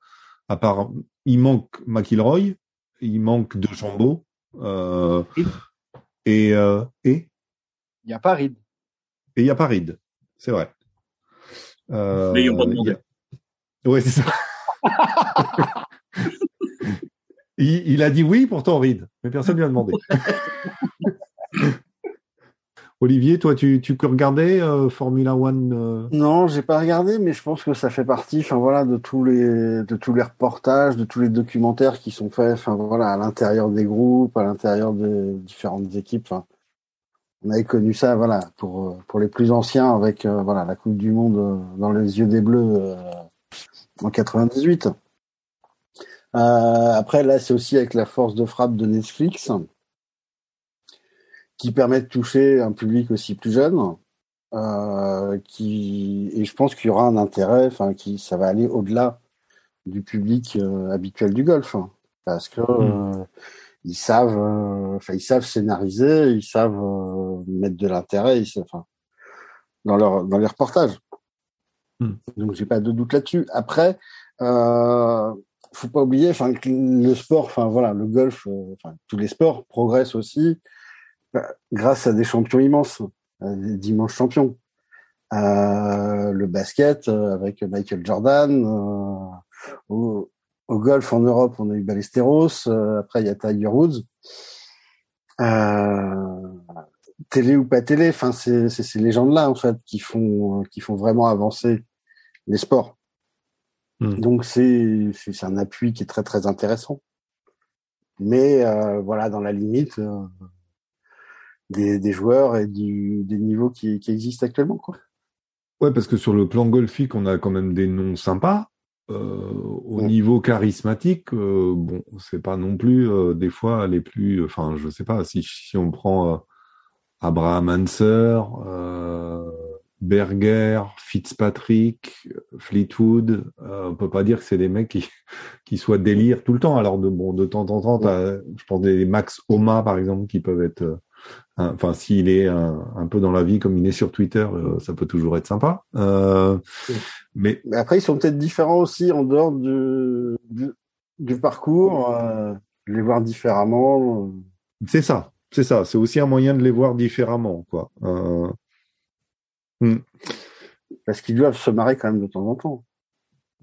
à part, il manque McIlroy, il manque de Chambeau, et et? Il n'y a pas Reed. Et il n'y a pas Reed, c'est vrai. Mais ils n'ont pas demandé. Ouais, c'est ça. Il, a dit oui pourtant Reed, mais personne ne lui a demandé. Olivier, toi, tu, tu peux regarder euh, Formula One euh... Non, j'ai pas regardé, mais je pense que ça fait partie, enfin voilà, de tous les de tous les reportages, de tous les documentaires qui sont faits, enfin voilà, à l'intérieur des groupes, à l'intérieur des différentes équipes. Enfin, on avait connu ça, voilà, pour pour les plus anciens avec euh, voilà la Coupe du Monde euh, dans les yeux des Bleus en 98. Euh, après, là, c'est aussi avec la force de frappe de Netflix qui permet de toucher un public aussi plus jeune. Euh, qui et je pense qu'il y aura un intérêt, enfin, qui ça va aller au-delà du public euh, habituel du golf, hein. parce que hmm. ils savent, enfin, ils savent scénariser, ils savent mettre de l'intérêt, enfin, dans leur dans les reportages. Hmm. Donc j'ai pas de doute là-dessus. Après, euh, faut pas oublier, enfin le sport, enfin voilà, le golf, euh, enfin tous les sports progressent aussi bah, grâce à des champions immenses, des dimanches champions. Euh, le basket euh, avec Michael Jordan. Au, golf en Europe, on a eu Ballesteros. après, il y a Tiger Woods. télé ou pas télé, enfin c'est ces légendes-là en fait qui font qui font vraiment avancer les sports. Hmm. Donc c'est c'est un appui qui est très très intéressant. Mais euh, voilà, dans la limite, euh, des, des joueurs et du, des niveaux qui, qui existent actuellement. Quoi. Ouais, parce que sur le plan golfique, on a quand même des noms sympas. Euh, au niveau charismatique, bon, c'est pas non plus des fois les plus. Enfin, je sais pas si si on prend Abraham Anser, euh, Berger, Fitzpatrick, Fleetwood, euh, on peut pas dire que c'est des mecs qui qui soient délire tout le temps. Alors de bon, de temps en temps, t'as, je pense des Max Homa par exemple qui peuvent être. euh, un- Enfin, s'il est un, un peu dans la vie comme il est sur Twitter, euh, ça peut toujours être sympa. Euh, mais Mais après, ils sont peut-être différents aussi en dehors du, du, du parcours. euh, les voir différemment. C'est ça, c'est ça. C'est aussi un moyen de les voir différemment, quoi. Euh, Parce qu'ils doivent se marrer quand même de temps en temps.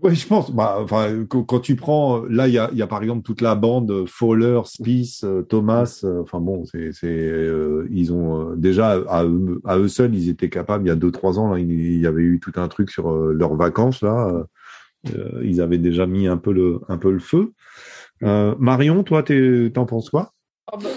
oui, je pense. Bah, enfin, quand, tu prends, là, il y a, il y a par exemple toute la bande euh, Fowler, Spieth, euh, Thomas. euh, Enfin bon, c'est, c'est, euh, ils ont euh, déjà à eux, à eux seuls, ils étaient capables. Il y a deux, trois ans, là, il y avait eu tout un truc sur euh, leurs vacances là. ils avaient déjà mis un peu le, un peu le feu. Euh, Marion, toi, t'es- t'en penses quoi? Ah bah,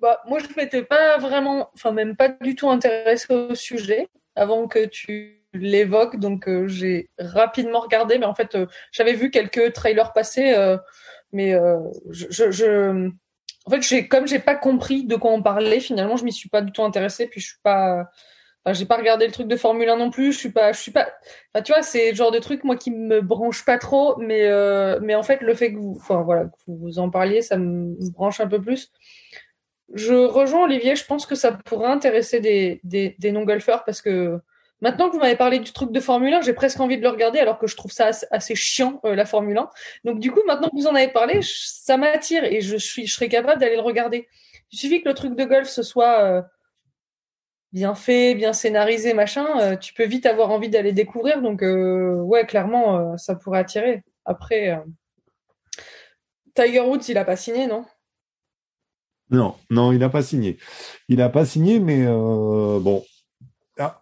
bah, moi, je m'étais pas vraiment, enfin, même pas du tout intéressée au sujet avant que tu l'évoques. Donc, euh, j'ai rapidement regardé, mais en fait, euh, j'avais vu quelques trailers passer, euh, mais euh, je, je, je- en fait, j'ai, comme j'ai pas compris de quoi on parlait, finalement, je m'y suis pas du tout intéressée. Puis, je suis pas, enfin, j'ai pas regardé le truc de Formule 1 non plus. Je suis pas, je suis pas, enfin, tu vois, c'est le genre de truc, moi, qui me branche pas trop, mais, euh, mais en fait, le fait que vous, enfin, voilà, que vous en parliez, ça me branche un peu plus. Je rejoins Olivier, je pense que ça pourrait intéresser des, non-golfeurs parce que maintenant que vous m'avez parlé du truc de Formule 1, j'ai presque envie de le regarder alors que je trouve ça assez, chiant, euh, la Formule 1. Donc du coup, maintenant que vous en avez parlé, ça m'attire et je, suis, je serais capable d'aller le regarder. Il suffit que le truc de golf ce soit euh, bien fait, bien scénarisé, machin, euh, tu peux vite avoir envie d'aller découvrir. Donc ouais, clairement, ça pourrait attirer. Après, Tiger Woods, il a pas signé, non? Non, non, il n'a pas signé. Il n'a pas signé, mais euh, bon, Ah,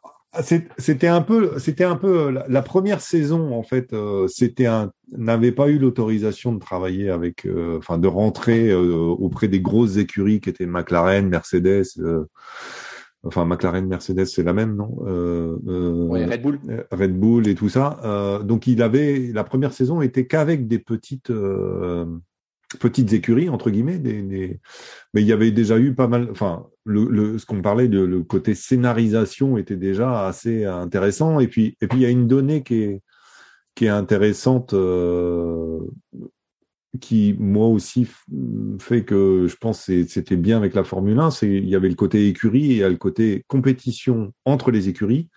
c'était un peu, c'était un peu la, la première saison en fait. euh, c'était un, n'avait pas eu l'autorisation de travailler avec, euh, enfin, de rentrer auprès des grosses écuries qui étaient McLaren, Mercedes. enfin, McLaren, Mercedes, c'est la même, non Ouais, Red Bull. Red Bull et tout ça. Donc il avait la première saison était qu'avec des petites petites écuries entre guillemets, des, mais il y avait déjà eu pas mal. Enfin, le, ce qu'on parlait de le côté scénarisation était déjà assez intéressant. Et puis et puis il y a une donnée qui est qui est intéressante. euh, qui moi aussi fait que je pense c'était bien avec la Formule 1, c'est il y avait le côté écurie et le côté compétition entre les écuries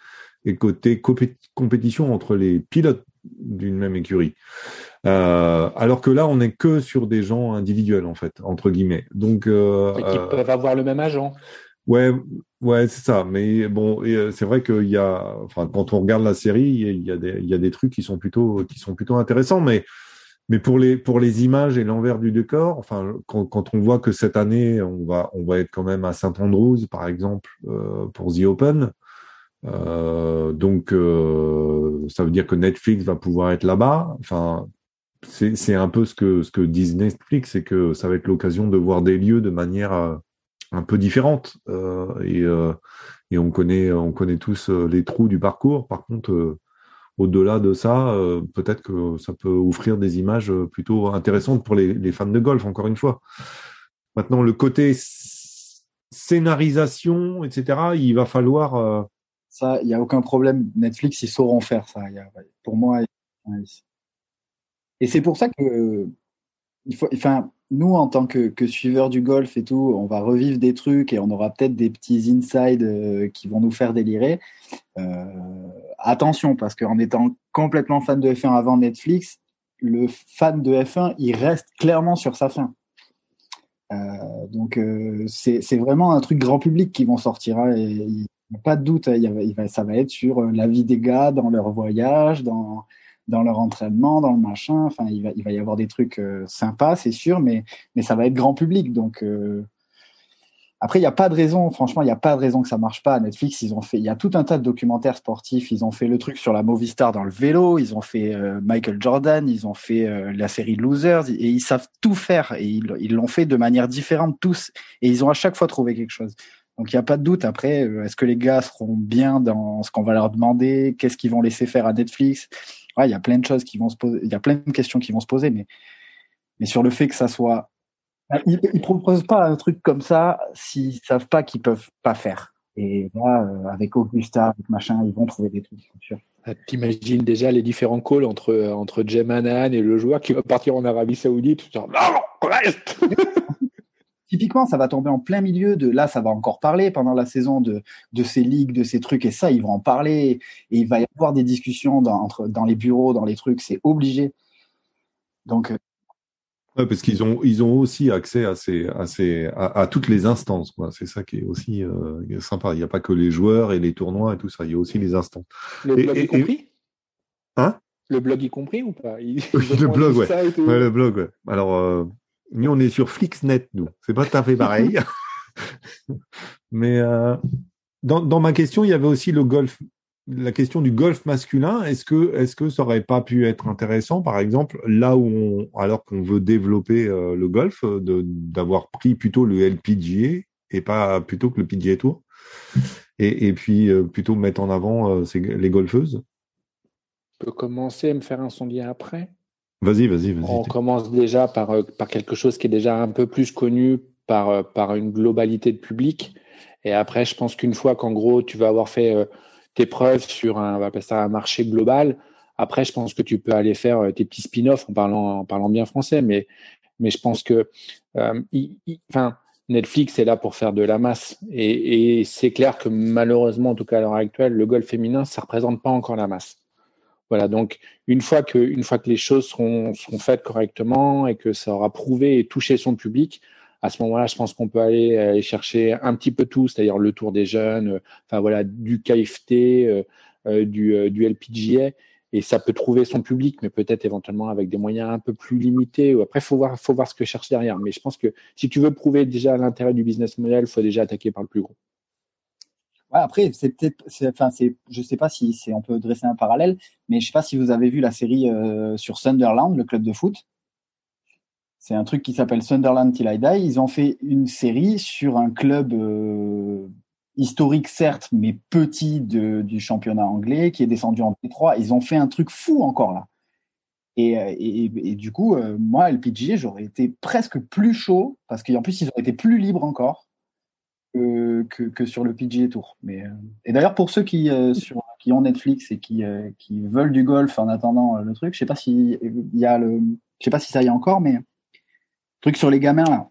et côté compé- compétition entre les pilotes d'une même écurie. Euh, alors que là, on n'est que sur des gens individuels en fait, entre guillemets. Donc, euh, Et qui euh, peuvent avoir le même agent. Ouais, ouais, c'est ça. Mais bon, c'est vrai qu'il y a, enfin, quand on regarde la série, il y a- des, il y a des trucs qui sont plutôt, qui sont plutôt intéressants. Mais, mais pour les, pour les images et l'envers du décor, enfin, quand, quand on voit que cette année, on va, on va être quand même à Saint Andrews, par exemple, pour The Open. Euh, donc, euh, ça veut dire que Netflix va pouvoir être là-bas. Enfin, c'est, un peu ce que, ce que disent Netflix, c'est que ça va être l'occasion de voir des lieux de manière euh, un peu différente. Et, on connaît, on connaît tous les trous du parcours. Par contre, au-delà de ça, peut-être que ça peut offrir des images plutôt intéressantes pour les, fans de golf, encore une fois. Maintenant, le côté scénarisation, etc., il va falloir... Ça, il n'y a aucun problème. Netflix, ils sauront faire ça. Pour moi, et c'est pour ça que enfin, nous, en tant que, que suiveurs du golf et tout, on va revivre des trucs et on aura peut-être des petits insides euh, qui vont nous faire délirer. Euh, attention, parce qu'en étant complètement fan de F1 avant Netflix, le fan de F1, il reste clairement sur sa fin. Euh, donc, c'est vraiment un truc grand public qui vont sortir. hein, et pas de doute, hein, il ça va être sur euh, la vie des gars dans leur voyage, dans, leur entraînement, dans le machin. Enfin, il va, il y avoir des trucs euh, sympas, c'est sûr, mais, ça va être grand public. Donc, euh, après, il n'y a pas de raison, franchement, il n'y a pas de raison que ça marche pas. Netflix, ils ont fait, il y a tout un tas de documentaires sportifs. Ils ont fait le truc sur la Movistar dans le vélo, ils ont fait Michael Jordan, ils ont fait la série Losers, et ils savent tout faire. Et ils l'ont fait de manière différente tous. Et ils ont à chaque fois trouvé quelque chose. Donc il n'y a pas de doute. Après, euh, est-ce que les gars seront bien dans ce qu'on va leur demander? Qu'est-ce qu'ils vont laisser faire à Netflix? Il y a plein de choses qui vont se poser. Il y a plein de questions qui vont se poser, mais mais sur le fait que ça soit, ils, ils proposent pas un truc comme ça s'ils savent pas qu'ils peuvent pas faire. Et là, euh, avec Augusta, avec machin, ils vont trouver des trucs, c'est sûr. Ah, T'imagines déjà les différents calls entre, entre Jem Hanan et le joueur qui va partir en Arabie Saoudite. Genre, non, reste Typiquement, ça va tomber en plein milieu de là, ça va encore parler pendant la saison de, de ces ligues, de ces trucs, et ça, ils vont en parler, et il va y avoir des discussions dans, entre, dans les bureaux, dans les trucs, c'est obligé. Donc, euh, Ouais, parce qu'ils ont, ils ont aussi accès à, ces, à, ces, à, à toutes les instances. C'est ça qui est aussi euh, sympa. Il n'y a pas que les joueurs et les tournois et tout ça. Il y a aussi les instances. Le Et- blog et- y compris? Hein? Le blog y compris ou pas? Ils- Oui, ils le blog. Ouais, le blog, ouais. Alors, euh, nous, on est sur Flixnet, nous. C'est pas tout à fait pareil. Mais euh, dans, dans ma question, il y avait aussi le golf, la question du golf masculin. Est-ce que, est-ce que ça aurait pas pu être intéressant, par exemple, là où on, alors qu'on veut développer euh, le golf, d'avoir pris plutôt le LPGA et pas plutôt que le PGA Tour, et, et puis euh, plutôt mettre en avant ces- les golfeuses? Je peux commencer à me faire un sondier après. Vas-y, vas-y, vas-y. On commence déjà par, euh, par quelque chose qui est déjà un peu plus connu par, euh, par une globalité de public. Et après, je pense qu'une fois qu'en gros, tu vas avoir fait euh, tes preuves sur un, on va appeler ça un marché global, après, je pense que tu peux aller faire euh, tes petits spin-offs en parlant, en parlant bien français. Mais, mais je pense que euh, Netflix est là pour faire de la masse. Et, et c'est clair que malheureusement, en tout cas à l'heure actuelle, le golf féminin, ça représente pas encore la masse. Voilà, donc une fois que, une fois que les choses seront, faites correctement et que ça aura prouvé et touché son public, à ce moment-là, je pense qu'on peut aller, chercher un petit peu tout, c'est-à-dire le tour des jeunes, euh, enfin voilà, du KFT, euh, euh, du, LPGA, et ça peut trouver son public, mais peut-être éventuellement avec des moyens un peu plus limités. Ou après, faut voir, faut voir ce que cherche derrière. Mais je pense que si tu veux prouver déjà l'intérêt du business model, faut déjà attaquer par le plus gros. Après, c'est peut-être, sais pas si on peut dresser un parallèle, mais je sais pas si vous avez vu la série euh, sur Sunderland, le club de foot. C'est un truc qui s'appelle Sunderland Till I Die. Ils ont fait une série sur un club euh, historique, certes, mais petit du championnat anglais, qui est descendu en P3. Ils ont fait un truc fou encore là. Et, du coup, euh, moi, LPGA, j'aurais été presque plus chaud, parce qu'en plus, ils auraient été plus libres encore que, que, sur le PGA Tour. Mais, euh, et d'ailleurs, pour ceux qui, euh, sur, qui ont Netflix et qui, euh, qui veulent du golf en attendant le truc, je sais pas si il y a le, je sais pas si ça y est encore, mais truc sur les gamins là.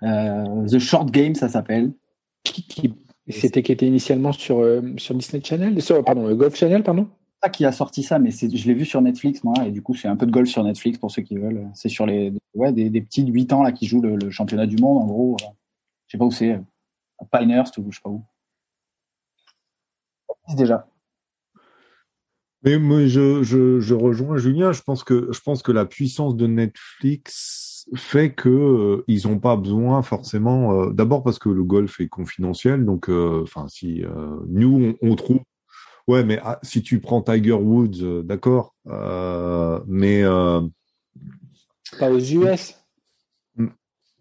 The Short Game, ça s'appelle. C'était qui était initialement sur, sur Disney Channel, sur, pardon, euh, Golf Channel, pardon? Pas qui a sorti ça, mais je l'ai vu sur Netflix moi, et du coup, c'est un peu de golf sur Netflix pour ceux qui veulent. C'est sur les, ouais, des, des petits de 8 ans là qui jouent le, le championnat du monde en gros. Je sais pas où c'est, à Pinehurst ou je sais pas où. Déjà. Mais moi, je, je, je rejoins Julien. Je pense que je pense que la puissance de Netflix fait que euh, ils ont pas besoin forcément. euh, D'abord parce que le golf est confidentiel, donc euh, enfin si euh, nous on, on trouve. Ouais, mais ah, si tu prends Tiger Woods, euh, d'accord, euh, mais euh, Pas aux US.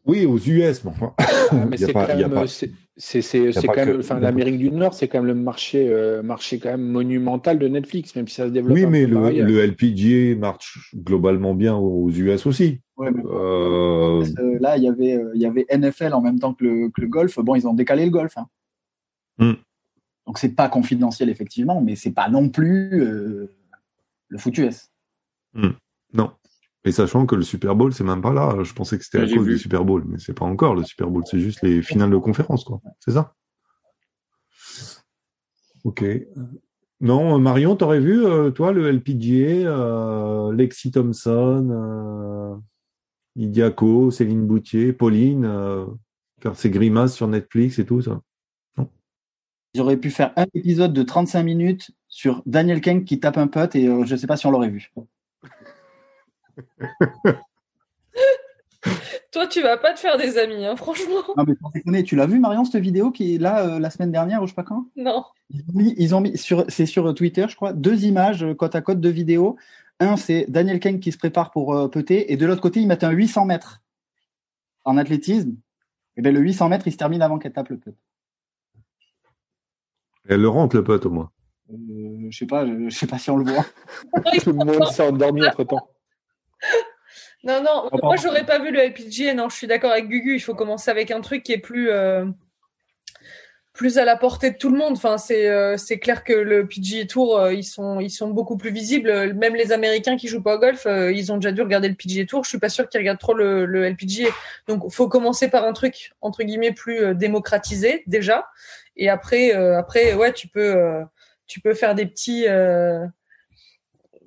Oui aux US, enfin, Mais c'est quand même, que- l'Amérique du Nord, c'est quand même le marché, euh, marché quand même monumental de Netflix, même si ça se développe. oui, mais le, le LPGA marche globalement bien aux US aussi. Ouais, mais Euh, Euh, là, il y avait, euh, il y avait NFL en même temps que le, que le golf. Bon, ils ont décalé le golf. Hein. Hmm. Donc c'est pas confidentiel effectivement, mais c'est pas non plus euh, le foot US. Non. Et sachant que le Super Bowl, c'est même pas là. Je pensais que c'était à cause vu. du Super Bowl, mais c'est pas encore le Super Bowl. C'est juste les finales de conférence, quoi. C'est ça? Ok. Non, Marion, t'aurais vu, euh, toi, le LPGA, euh, Lexi Thompson, euh, Idiaco, Céline Boutier, Pauline, euh, faire ses grimaces sur Netflix et tout ça? Ils auraient pu faire un épisode de 35 minutes sur Daniel Kang qui tape un putt et euh, je sais pas si on l'aurait vu. Toi, tu vas pas te faire des amis, hein, franchement. Non mais sans déconner, tu l'as vu Marion cette vidéo qui est là euh, la semaine dernière ou je sais pas quand Non. Ils ont mis, ils ont mis sur, c'est sur Twitter, je crois, deux images euh, côte à côte de vidéos. Un, c'est Daniel Kang qui se prépare pour euh, et de l'autre côté, ils mettent un 800 mètres en athlétisme. Et bien, le 800 mètres, il se termine avant qu'elle tape le putt. Elle le rentre le pote au moins. Euh, je sais pas, je, je sais pas si on le voit. Tout le monde s'est endormi entre temps. Non, non, pardon. moi j'aurais pas vu le LPGA, non, je suis d'accord avec Gugu, il faut commencer avec un truc qui est plus, euh, plus à la portée de tout le monde. Enfin, c'est euh, c'est clair que le PGA Tour, euh, ils, sont, ils sont beaucoup plus visibles. Même les Américains qui jouent pas au golf, euh, ils ont déjà dû regarder le PGA Tour. Je suis pas sûre qu'ils regardent trop le, le LPGA. Donc, faut commencer par un truc, entre guillemets, plus euh, démocratisé déjà. Et après, euh, après ouais, tu peux, euh, tu peux faire des petits...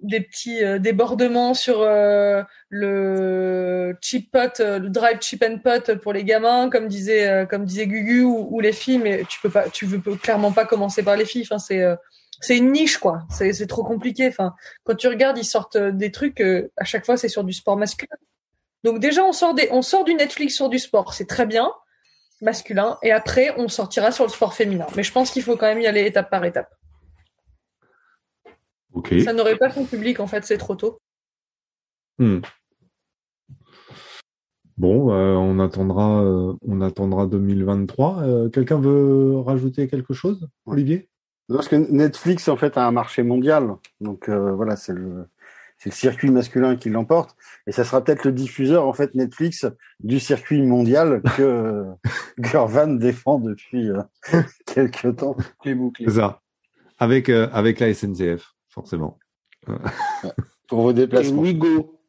des petits euh, débordements sur euh, le chip pot, euh, le drive chip and pot pour les gamins, comme disait euh, comme disait Gugu ou, ou les filles, mais tu peux pas, tu peux clairement pas commencer par les filles. Enfin, c'est euh, c'est une niche quoi. C'est c'est trop compliqué. Enfin, quand tu regardes, ils sortent euh, des trucs. à chaque fois, c'est sur du sport masculin. Donc déjà, on sort des, on sort du Netflix sur du sport, c'est très bien masculin, et après, on sortira sur le sport féminin. Mais je pense qu'il faut quand même y aller étape par étape. Ça n'aurait pas son public en fait, c'est trop tôt. Hmm. Bon, euh, on attendra, euh, on attendra 2023. Euh, Quelqu'un veut rajouter quelque chose, Olivier? Parce que Netflix, en fait, a un marché mondial. Donc, euh, voilà, c'est le, c'est le circuit masculin qui l'emporte. Et ça sera peut-être le diffuseur, en fait, Netflix du circuit mondial que Gurvan défend depuis euh, quelques temps. Les boucles. C'est ça. Avec, euh, avec la SNCF, forcément. Pour vos déplacements. Go.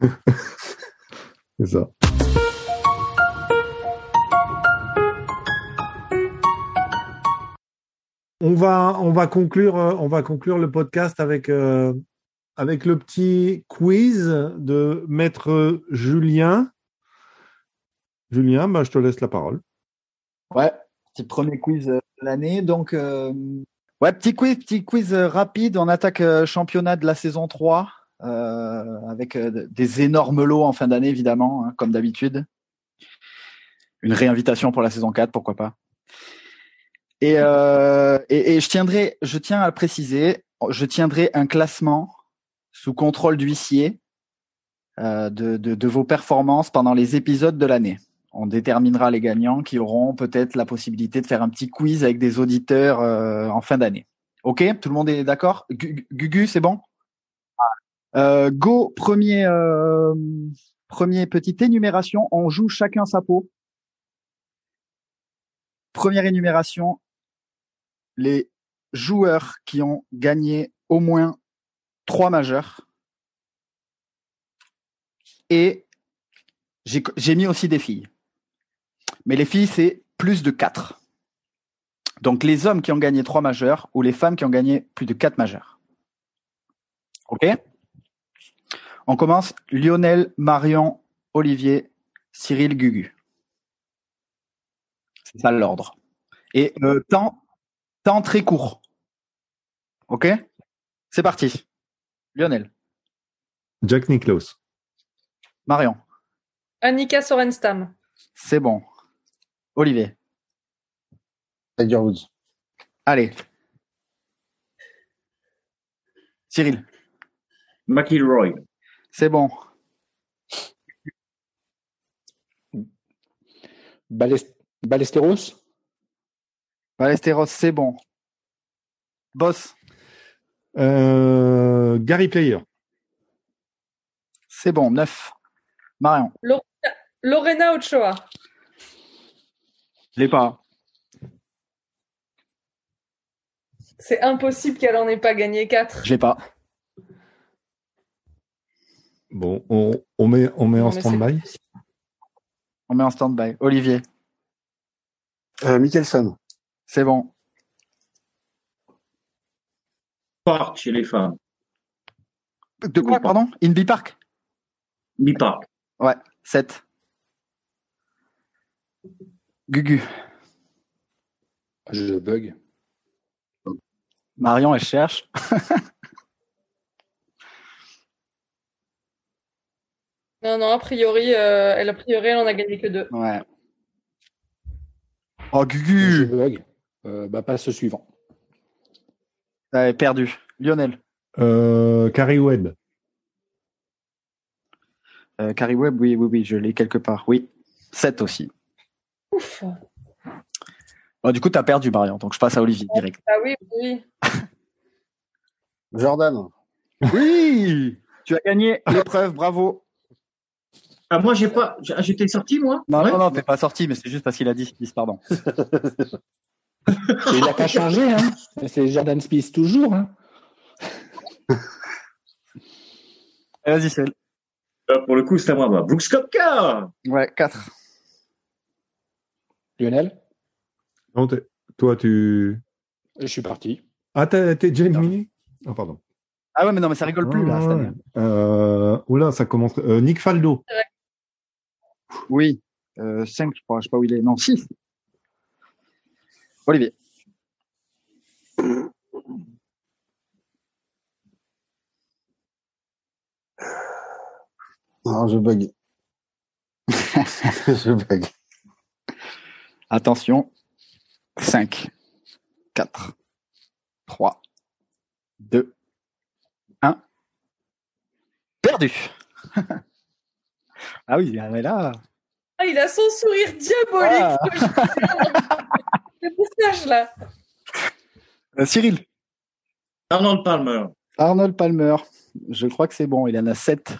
C'est ça. On va, on va conclure, euh, on va conclure le podcast avec, euh, avec le petit quiz de maître Julien. Julien, bah, je te laisse la parole. Ouais, petit premier quiz de l'année. Donc, euh, ouais, petit quiz, petit quiz euh, rapide. On attaque euh, championnat de la saison 3 euh, avec euh, des énormes lots en fin d'année, évidemment, hein, comme d'habitude. Une réinvitation pour la saison 4, pourquoi pas. Et, euh, et, je tiendrai, je tiens à le préciser, je tiendrai un classement sous contrôle d'huissier euh, de, de, de vos performances pendant les épisodes de l'année on déterminera les gagnants qui auront peut-être la possibilité de faire un petit quiz avec des auditeurs euh, en fin d'année. Ok, tout le monde est d'accord? Gu- Gugu, c'est bon? Euh, Go, premier, euh, premier petite énumération. On joue chacun sa peau. Première énumération. Les joueurs qui ont gagné au moins trois majeurs. Et j'ai mis aussi des filles. Mais les filles, c'est plus de 4. Donc les hommes qui ont gagné 3 majeurs ou les femmes qui ont gagné plus de 4 majeurs. OK? On commence Lionel, Marion, Olivier, Cyril, Gugu. C'est ça l'ordre. Et euh, temps, temps très court. OK? C'est parti. Lionel, Jack Nicklaus. Marion, Annika Sorenstam. c'est bon. Olivier, Tiger Woods. allez. Cyril, McIlroy. c'est bon. Balest- Ballesteros Ballesteros, c'est bon. Boss, Euh, Gary Player. c'est bon. Neuf. Marion, Lorena Ochoa. L'ai pas. C'est impossible qu'elle en ait pas gagné 4. Je l'ai pas. Bon, on, on met, on met en stand-by. On met en stand-by. Olivier, Euh, Mickelson. c'est bon. Park chez les femmes. De quoi, pardon? Inby Park? Mi-park. Ouais, 7. Gugu, Je bug. Marion, elle cherche. Non, non, a priori, euh, elle, a priori, elle en a gagné que 2. Ouais. Oh, Je Gugu bug. Euh, bah, passe au suivant. Ouais, perdu. Lionel, Euh, Carrie Webb. euh, Carrie Webb, oui, oui, oui, je l'ai quelque part. Oui, 7 aussi. Ouf. Bon, du coup, tu as perdu, Marion, donc je passe à Olivier direct. Ah oui, oui. Jordan. Oui Tu as gagné l'épreuve, bravo. Ah, moi, j'ai pas. ah, J'étais sorti, moi? Non, Ouais. non, non, t'es pas sorti, mais c'est juste parce qu'il a dit, Smith, pardon. Il n'a pas changé, hein. C'est Jordan Smith toujours, hein. Vas-y, Celle. Euh, Pour le coup, c'est à moi. Bah. Brooks Koepka Ouais, 4. Lionel, Non, t'es- toi, tu. je suis parti. Ah, t'es déjà éliminé Ah, pardon. Ah ouais, mais non, mais ça rigole plus, là, cette Ah, année. Euh, oula, ça commence. euh, Nick Faldo. Oui. Euh, 5, je crois, je sais pas où il est. Non, 6. Olivier. Non, je bug. je bug. Attention. 5, 4, 3, 2, 1. Perdu. ah oui, mais là. Ah, il a son sourire diabolique. Le moustache, là. Euh, Cyril. Arnold Palmer. Arnold Palmer. Je crois que c'est bon, il en a 7.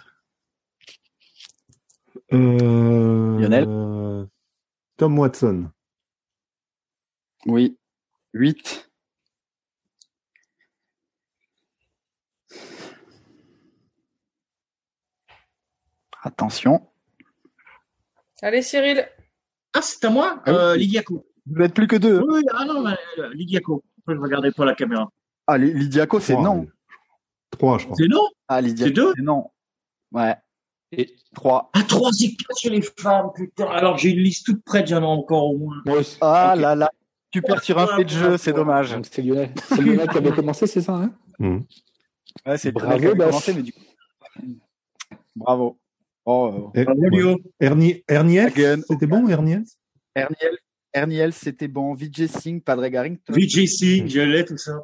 Euh, Lionel euh, Tom Watson. Oui. 8. Attention. Allez, Cyril. Ah, c'est à moi Ah oui. euh, Lidiaco. Vous n'êtes plus que deux. Oui, ah non, mais, euh, Lidiaco. Après, je regardais pas la caméra. Ah, Li- Lidiaco, c'est Trois, non. Trois, je crois. C'est non Ah, Lidiaco, C'est deux c'est non. Ouais. Et 3. Ah, trois éclats chez les femmes, putain. Alors, j'ai une liste toute prête, j'en ai encore au moins. Ah là là. Tu perds sur un fait de jeu, c'est dommage. C'est Lionel. C'est Lionel qui avait commencé, c'est ça, hein. Ouais, c'est Bravo, qui avait commencé, mais du coup. Bravo. Oh, Bravo, ouais. Lio. Ernie, Erniel, Again. c'était bon, Erniel Erniel, Erniel, c'était bon. Vijay Singh, Padre Garrington, VJC, je l'ai, tout ça.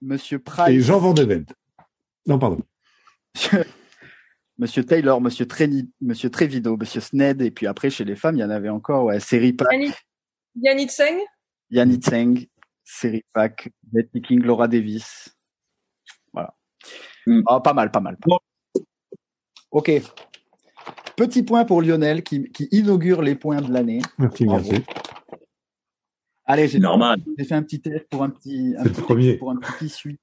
Monsieur Et Price, Jean Van de Velde. Non, pardon. Monsieur, Taylor, Monsieur, Treni, Monsieur Trevido, Monsieur Sned, et puis après, chez les femmes, il y en avait encore, ouais, Série Pack, Yannick, Yannick Seng. Yanni Tseng, Série Pack, Betty King, Laura Davis. Voilà. Mm. Ah, pas mal, pas mal. Bon. Ok. Petit point pour Lionel qui, qui inaugure les points de l'année. Merci, Bravo. merci. Allez, j'ai C'est normal. j'ai fait un petit test pour un petit, un C'est le petit premier. pour un petit suite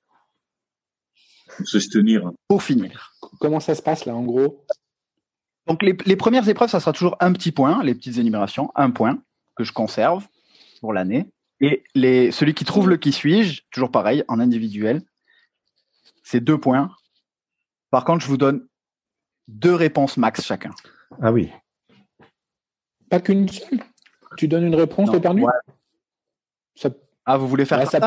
se tenir. pour finir. Comment ça se passe là, en gros? Donc les, les premières épreuves, ça sera toujours un petit point, les petites énumérations, un point que je conserve pour l'année. Et les, celui qui trouve le qui suis-je, toujours pareil, en individuel, c'est deux points. Par contre, je vous donne deux réponses max chacun. Ah oui. Pas qu'une seule? Tu donnes une réponse, perdu ouais. Ça, Ah, vous voulez faire bah, ça,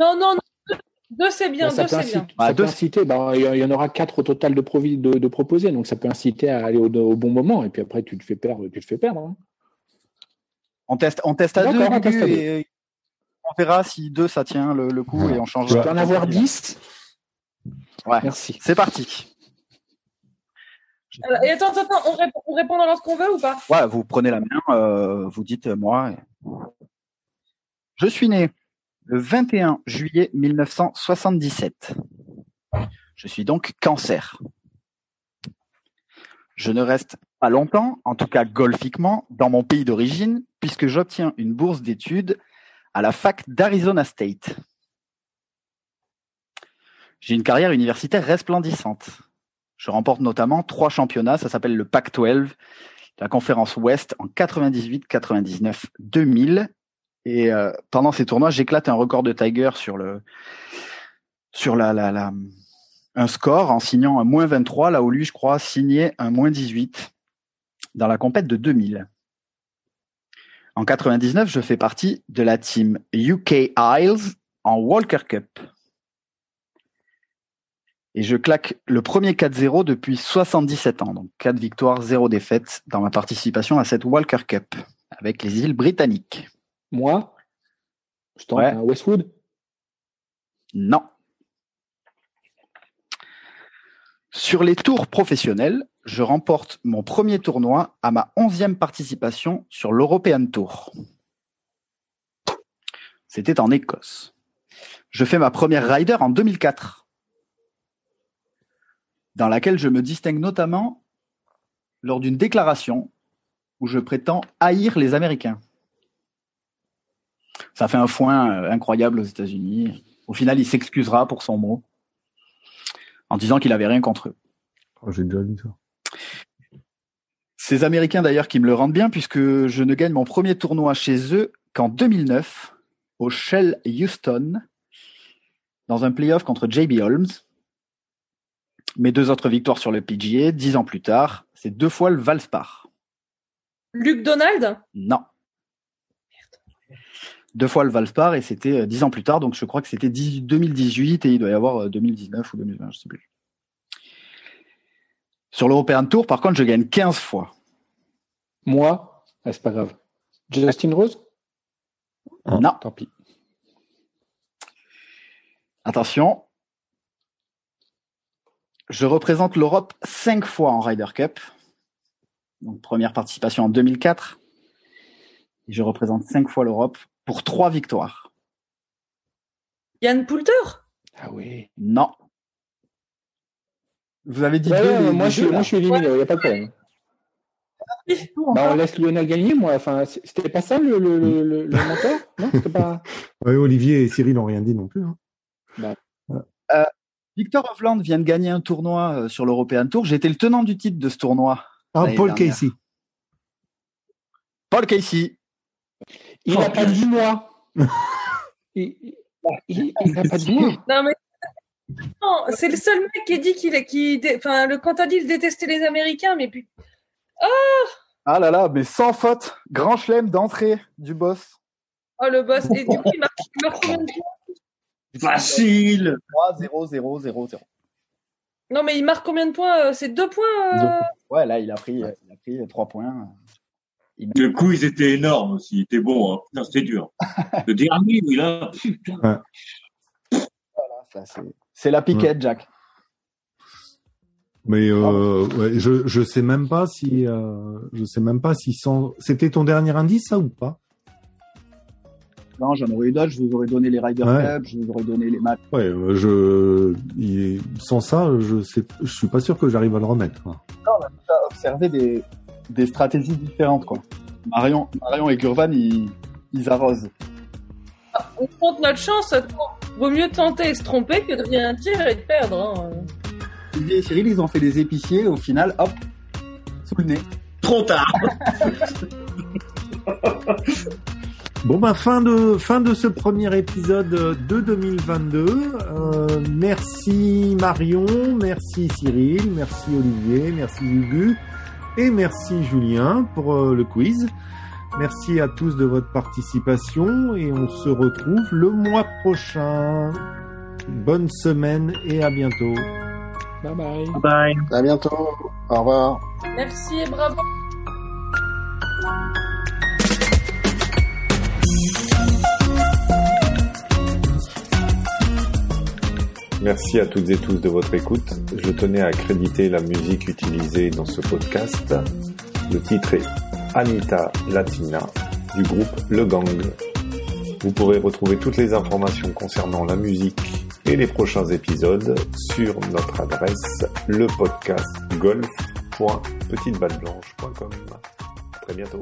Non, non, non. Deux, c'est bien, bah, ça deux, c'est bien. ça peut inciter. bah, Il y, en aura quatre au total de, provi- de, de proposés, donc ça peut inciter à aller au, au bon moment. Et puis après, tu te fais perdre. Tu te fais perdre hein. On teste, on teste à deux, on teste à deux. et on verra si deux ça tient le, le coup et on change. Tu peux en avoir 10 Ouais. Merci. C'est parti. Alors, Et attends, attends, attends, on répond, on répond dans l'ordre qu'on veut ou pas? Ouais, vous prenez la main, euh, vous dites euh, moi. et- Je suis né le 21 juillet 1977. Je suis donc cancer. Je ne reste pas longtemps, en tout cas golfiquement, dans mon pays d'origine, puisque j'obtiens une bourse d'études à la fac d'Arizona State. J'ai une carrière universitaire resplendissante. Je remporte notamment trois championnats, ça s'appelle le Pac-12, la conférence Ouest en 98, 99, 2000. Et euh, pendant ces tournois, j'éclate un record de Tiger sur le sur la, la, la un score en signant un moins 23, là où lui, je crois, signait un moins 18 dans la compète de 2000. En 99, je fais partie de la team UK Isles en Walker Cup. Et je claque le premier 4-0 depuis 77 ans. Donc 4 victoires, 0 défaites dans ma participation à cette Walker Cup avec les îles britanniques. Moi, je tente Ouais. un Westwood. Non. Sur les tours professionnels, je remporte mon premier tournoi à ma onzième participation sur l'European Tour. C'était en Écosse. Je fais ma première rider en 2004, dans laquelle je me distingue notamment lors d'une déclaration où je prétends haïr les Américains. Ça fait un foin euh, incroyable aux États-Unis. Au final, il s'excusera pour son mot en disant qu'il avait rien contre eux. Oh, J'ai déjà vu ça. Ces Américains d'ailleurs qui me le rendent bien puisque je ne gagne mon premier tournoi chez eux qu'en 2009 au Shell Houston dans un playoff contre JB Holmes. Mes deux autres victoires sur le PGA, dix ans plus tard, c'est deux fois le Valspar. Luc Donald? Non. Deux fois le Valspar et c'était euh, dix ans plus tard, donc je crois que c'était 10 2018 et il doit y avoir euh, 2019 ou 2020, je sais plus. Sur l'European Tour, par contre, je gagne 15 fois. Moi, ah, c'est pas grave. Justin Rose? Non. Tant pis. Attention. Je représente l'Europe cinq fois en Ryder Cup. Donc, première participation en 2004. Et je représente cinq fois l'Europe pour trois victoires. Yann Poulter? Ah oui. Non. Vous avez dit Ouais, deux, ouais, les- moi, les je deux, moi, je suis éliminé, il n'y a pas de problème. Bah, on laisse Lionel gagner, moi. Enfin, c'était pas ça le, le, le, le- le mentor Non, c'était pas. Ouais, Olivier et Cyril n'ont rien dit non plus. hein. Victor Hovland vient de gagner un tournoi euh, sur l'European Tour. J'ai été le tenant du titre de ce tournoi. Ah, Paul dernière. Casey. Paul Casey. Il n'a pas dit moi. Il n'a pas dit moi. Non, mais. Non, c'est le seul mec qui dit qu'il est. Qui... Enfin, le... quand t'as dit il détestait les Américains, mais puis. Ah là là, mais sans faute. Grand chelem d'entrée du boss. Oh, le boss. Et du coup, il marque, il marque combien de points? Facile 3, 0, 0, 0, 0. Non, mais il marque combien de points euh, C'est deux points. euh, Ouais, là, il a pris, il a pris 3 points. Le coup, ils étaient énormes aussi. Il était bon. Hein. Putain, c'était dur. Le dernier, oui, là, putain. Voilà, ça, c'est, c'est la piquette, Jack. Mais euh, ouais, je je sais même pas si euh, je sais même pas si sans... c'était ton dernier indice ça ou pas? Non, j'en aurais eu d'autres. Je vous aurais donné les Ryder Ouais. Cup, je vous aurais donné les matchs. Ouais, euh, je il- sans ça je sais je suis pas sûr que j'arrive à le remettre. quoi. Observer des, des stratégies différentes, quoi. Marion, Marion et Gurvan, ils, ils arrosent. On compte notre chance. Vaut mieux tenter et se tromper que de rien dire et de perdre. hein. Olivier et Cyril, ils ont fait des épiciers. Au final, hop, sous le nez. Trop tard. Bon bah fin de fin de ce premier épisode de 2022. Euh, merci Marion, merci Cyril, merci Olivier, merci Hugo et merci Julien pour euh, le quiz. Merci à tous de votre participation et on se retrouve le mois prochain. Bonne semaine et à bientôt. Bye bye. Bye. À bientôt. Au revoir. Merci et bravo. Merci à toutes et tous de votre écoute. Je tenais à accréditer la musique utilisée dans ce podcast. Le titre est Anita Latina du groupe Le Gang. Vous pourrez retrouver toutes les informations concernant la musique et les prochains épisodes sur notre adresse. À très bientôt.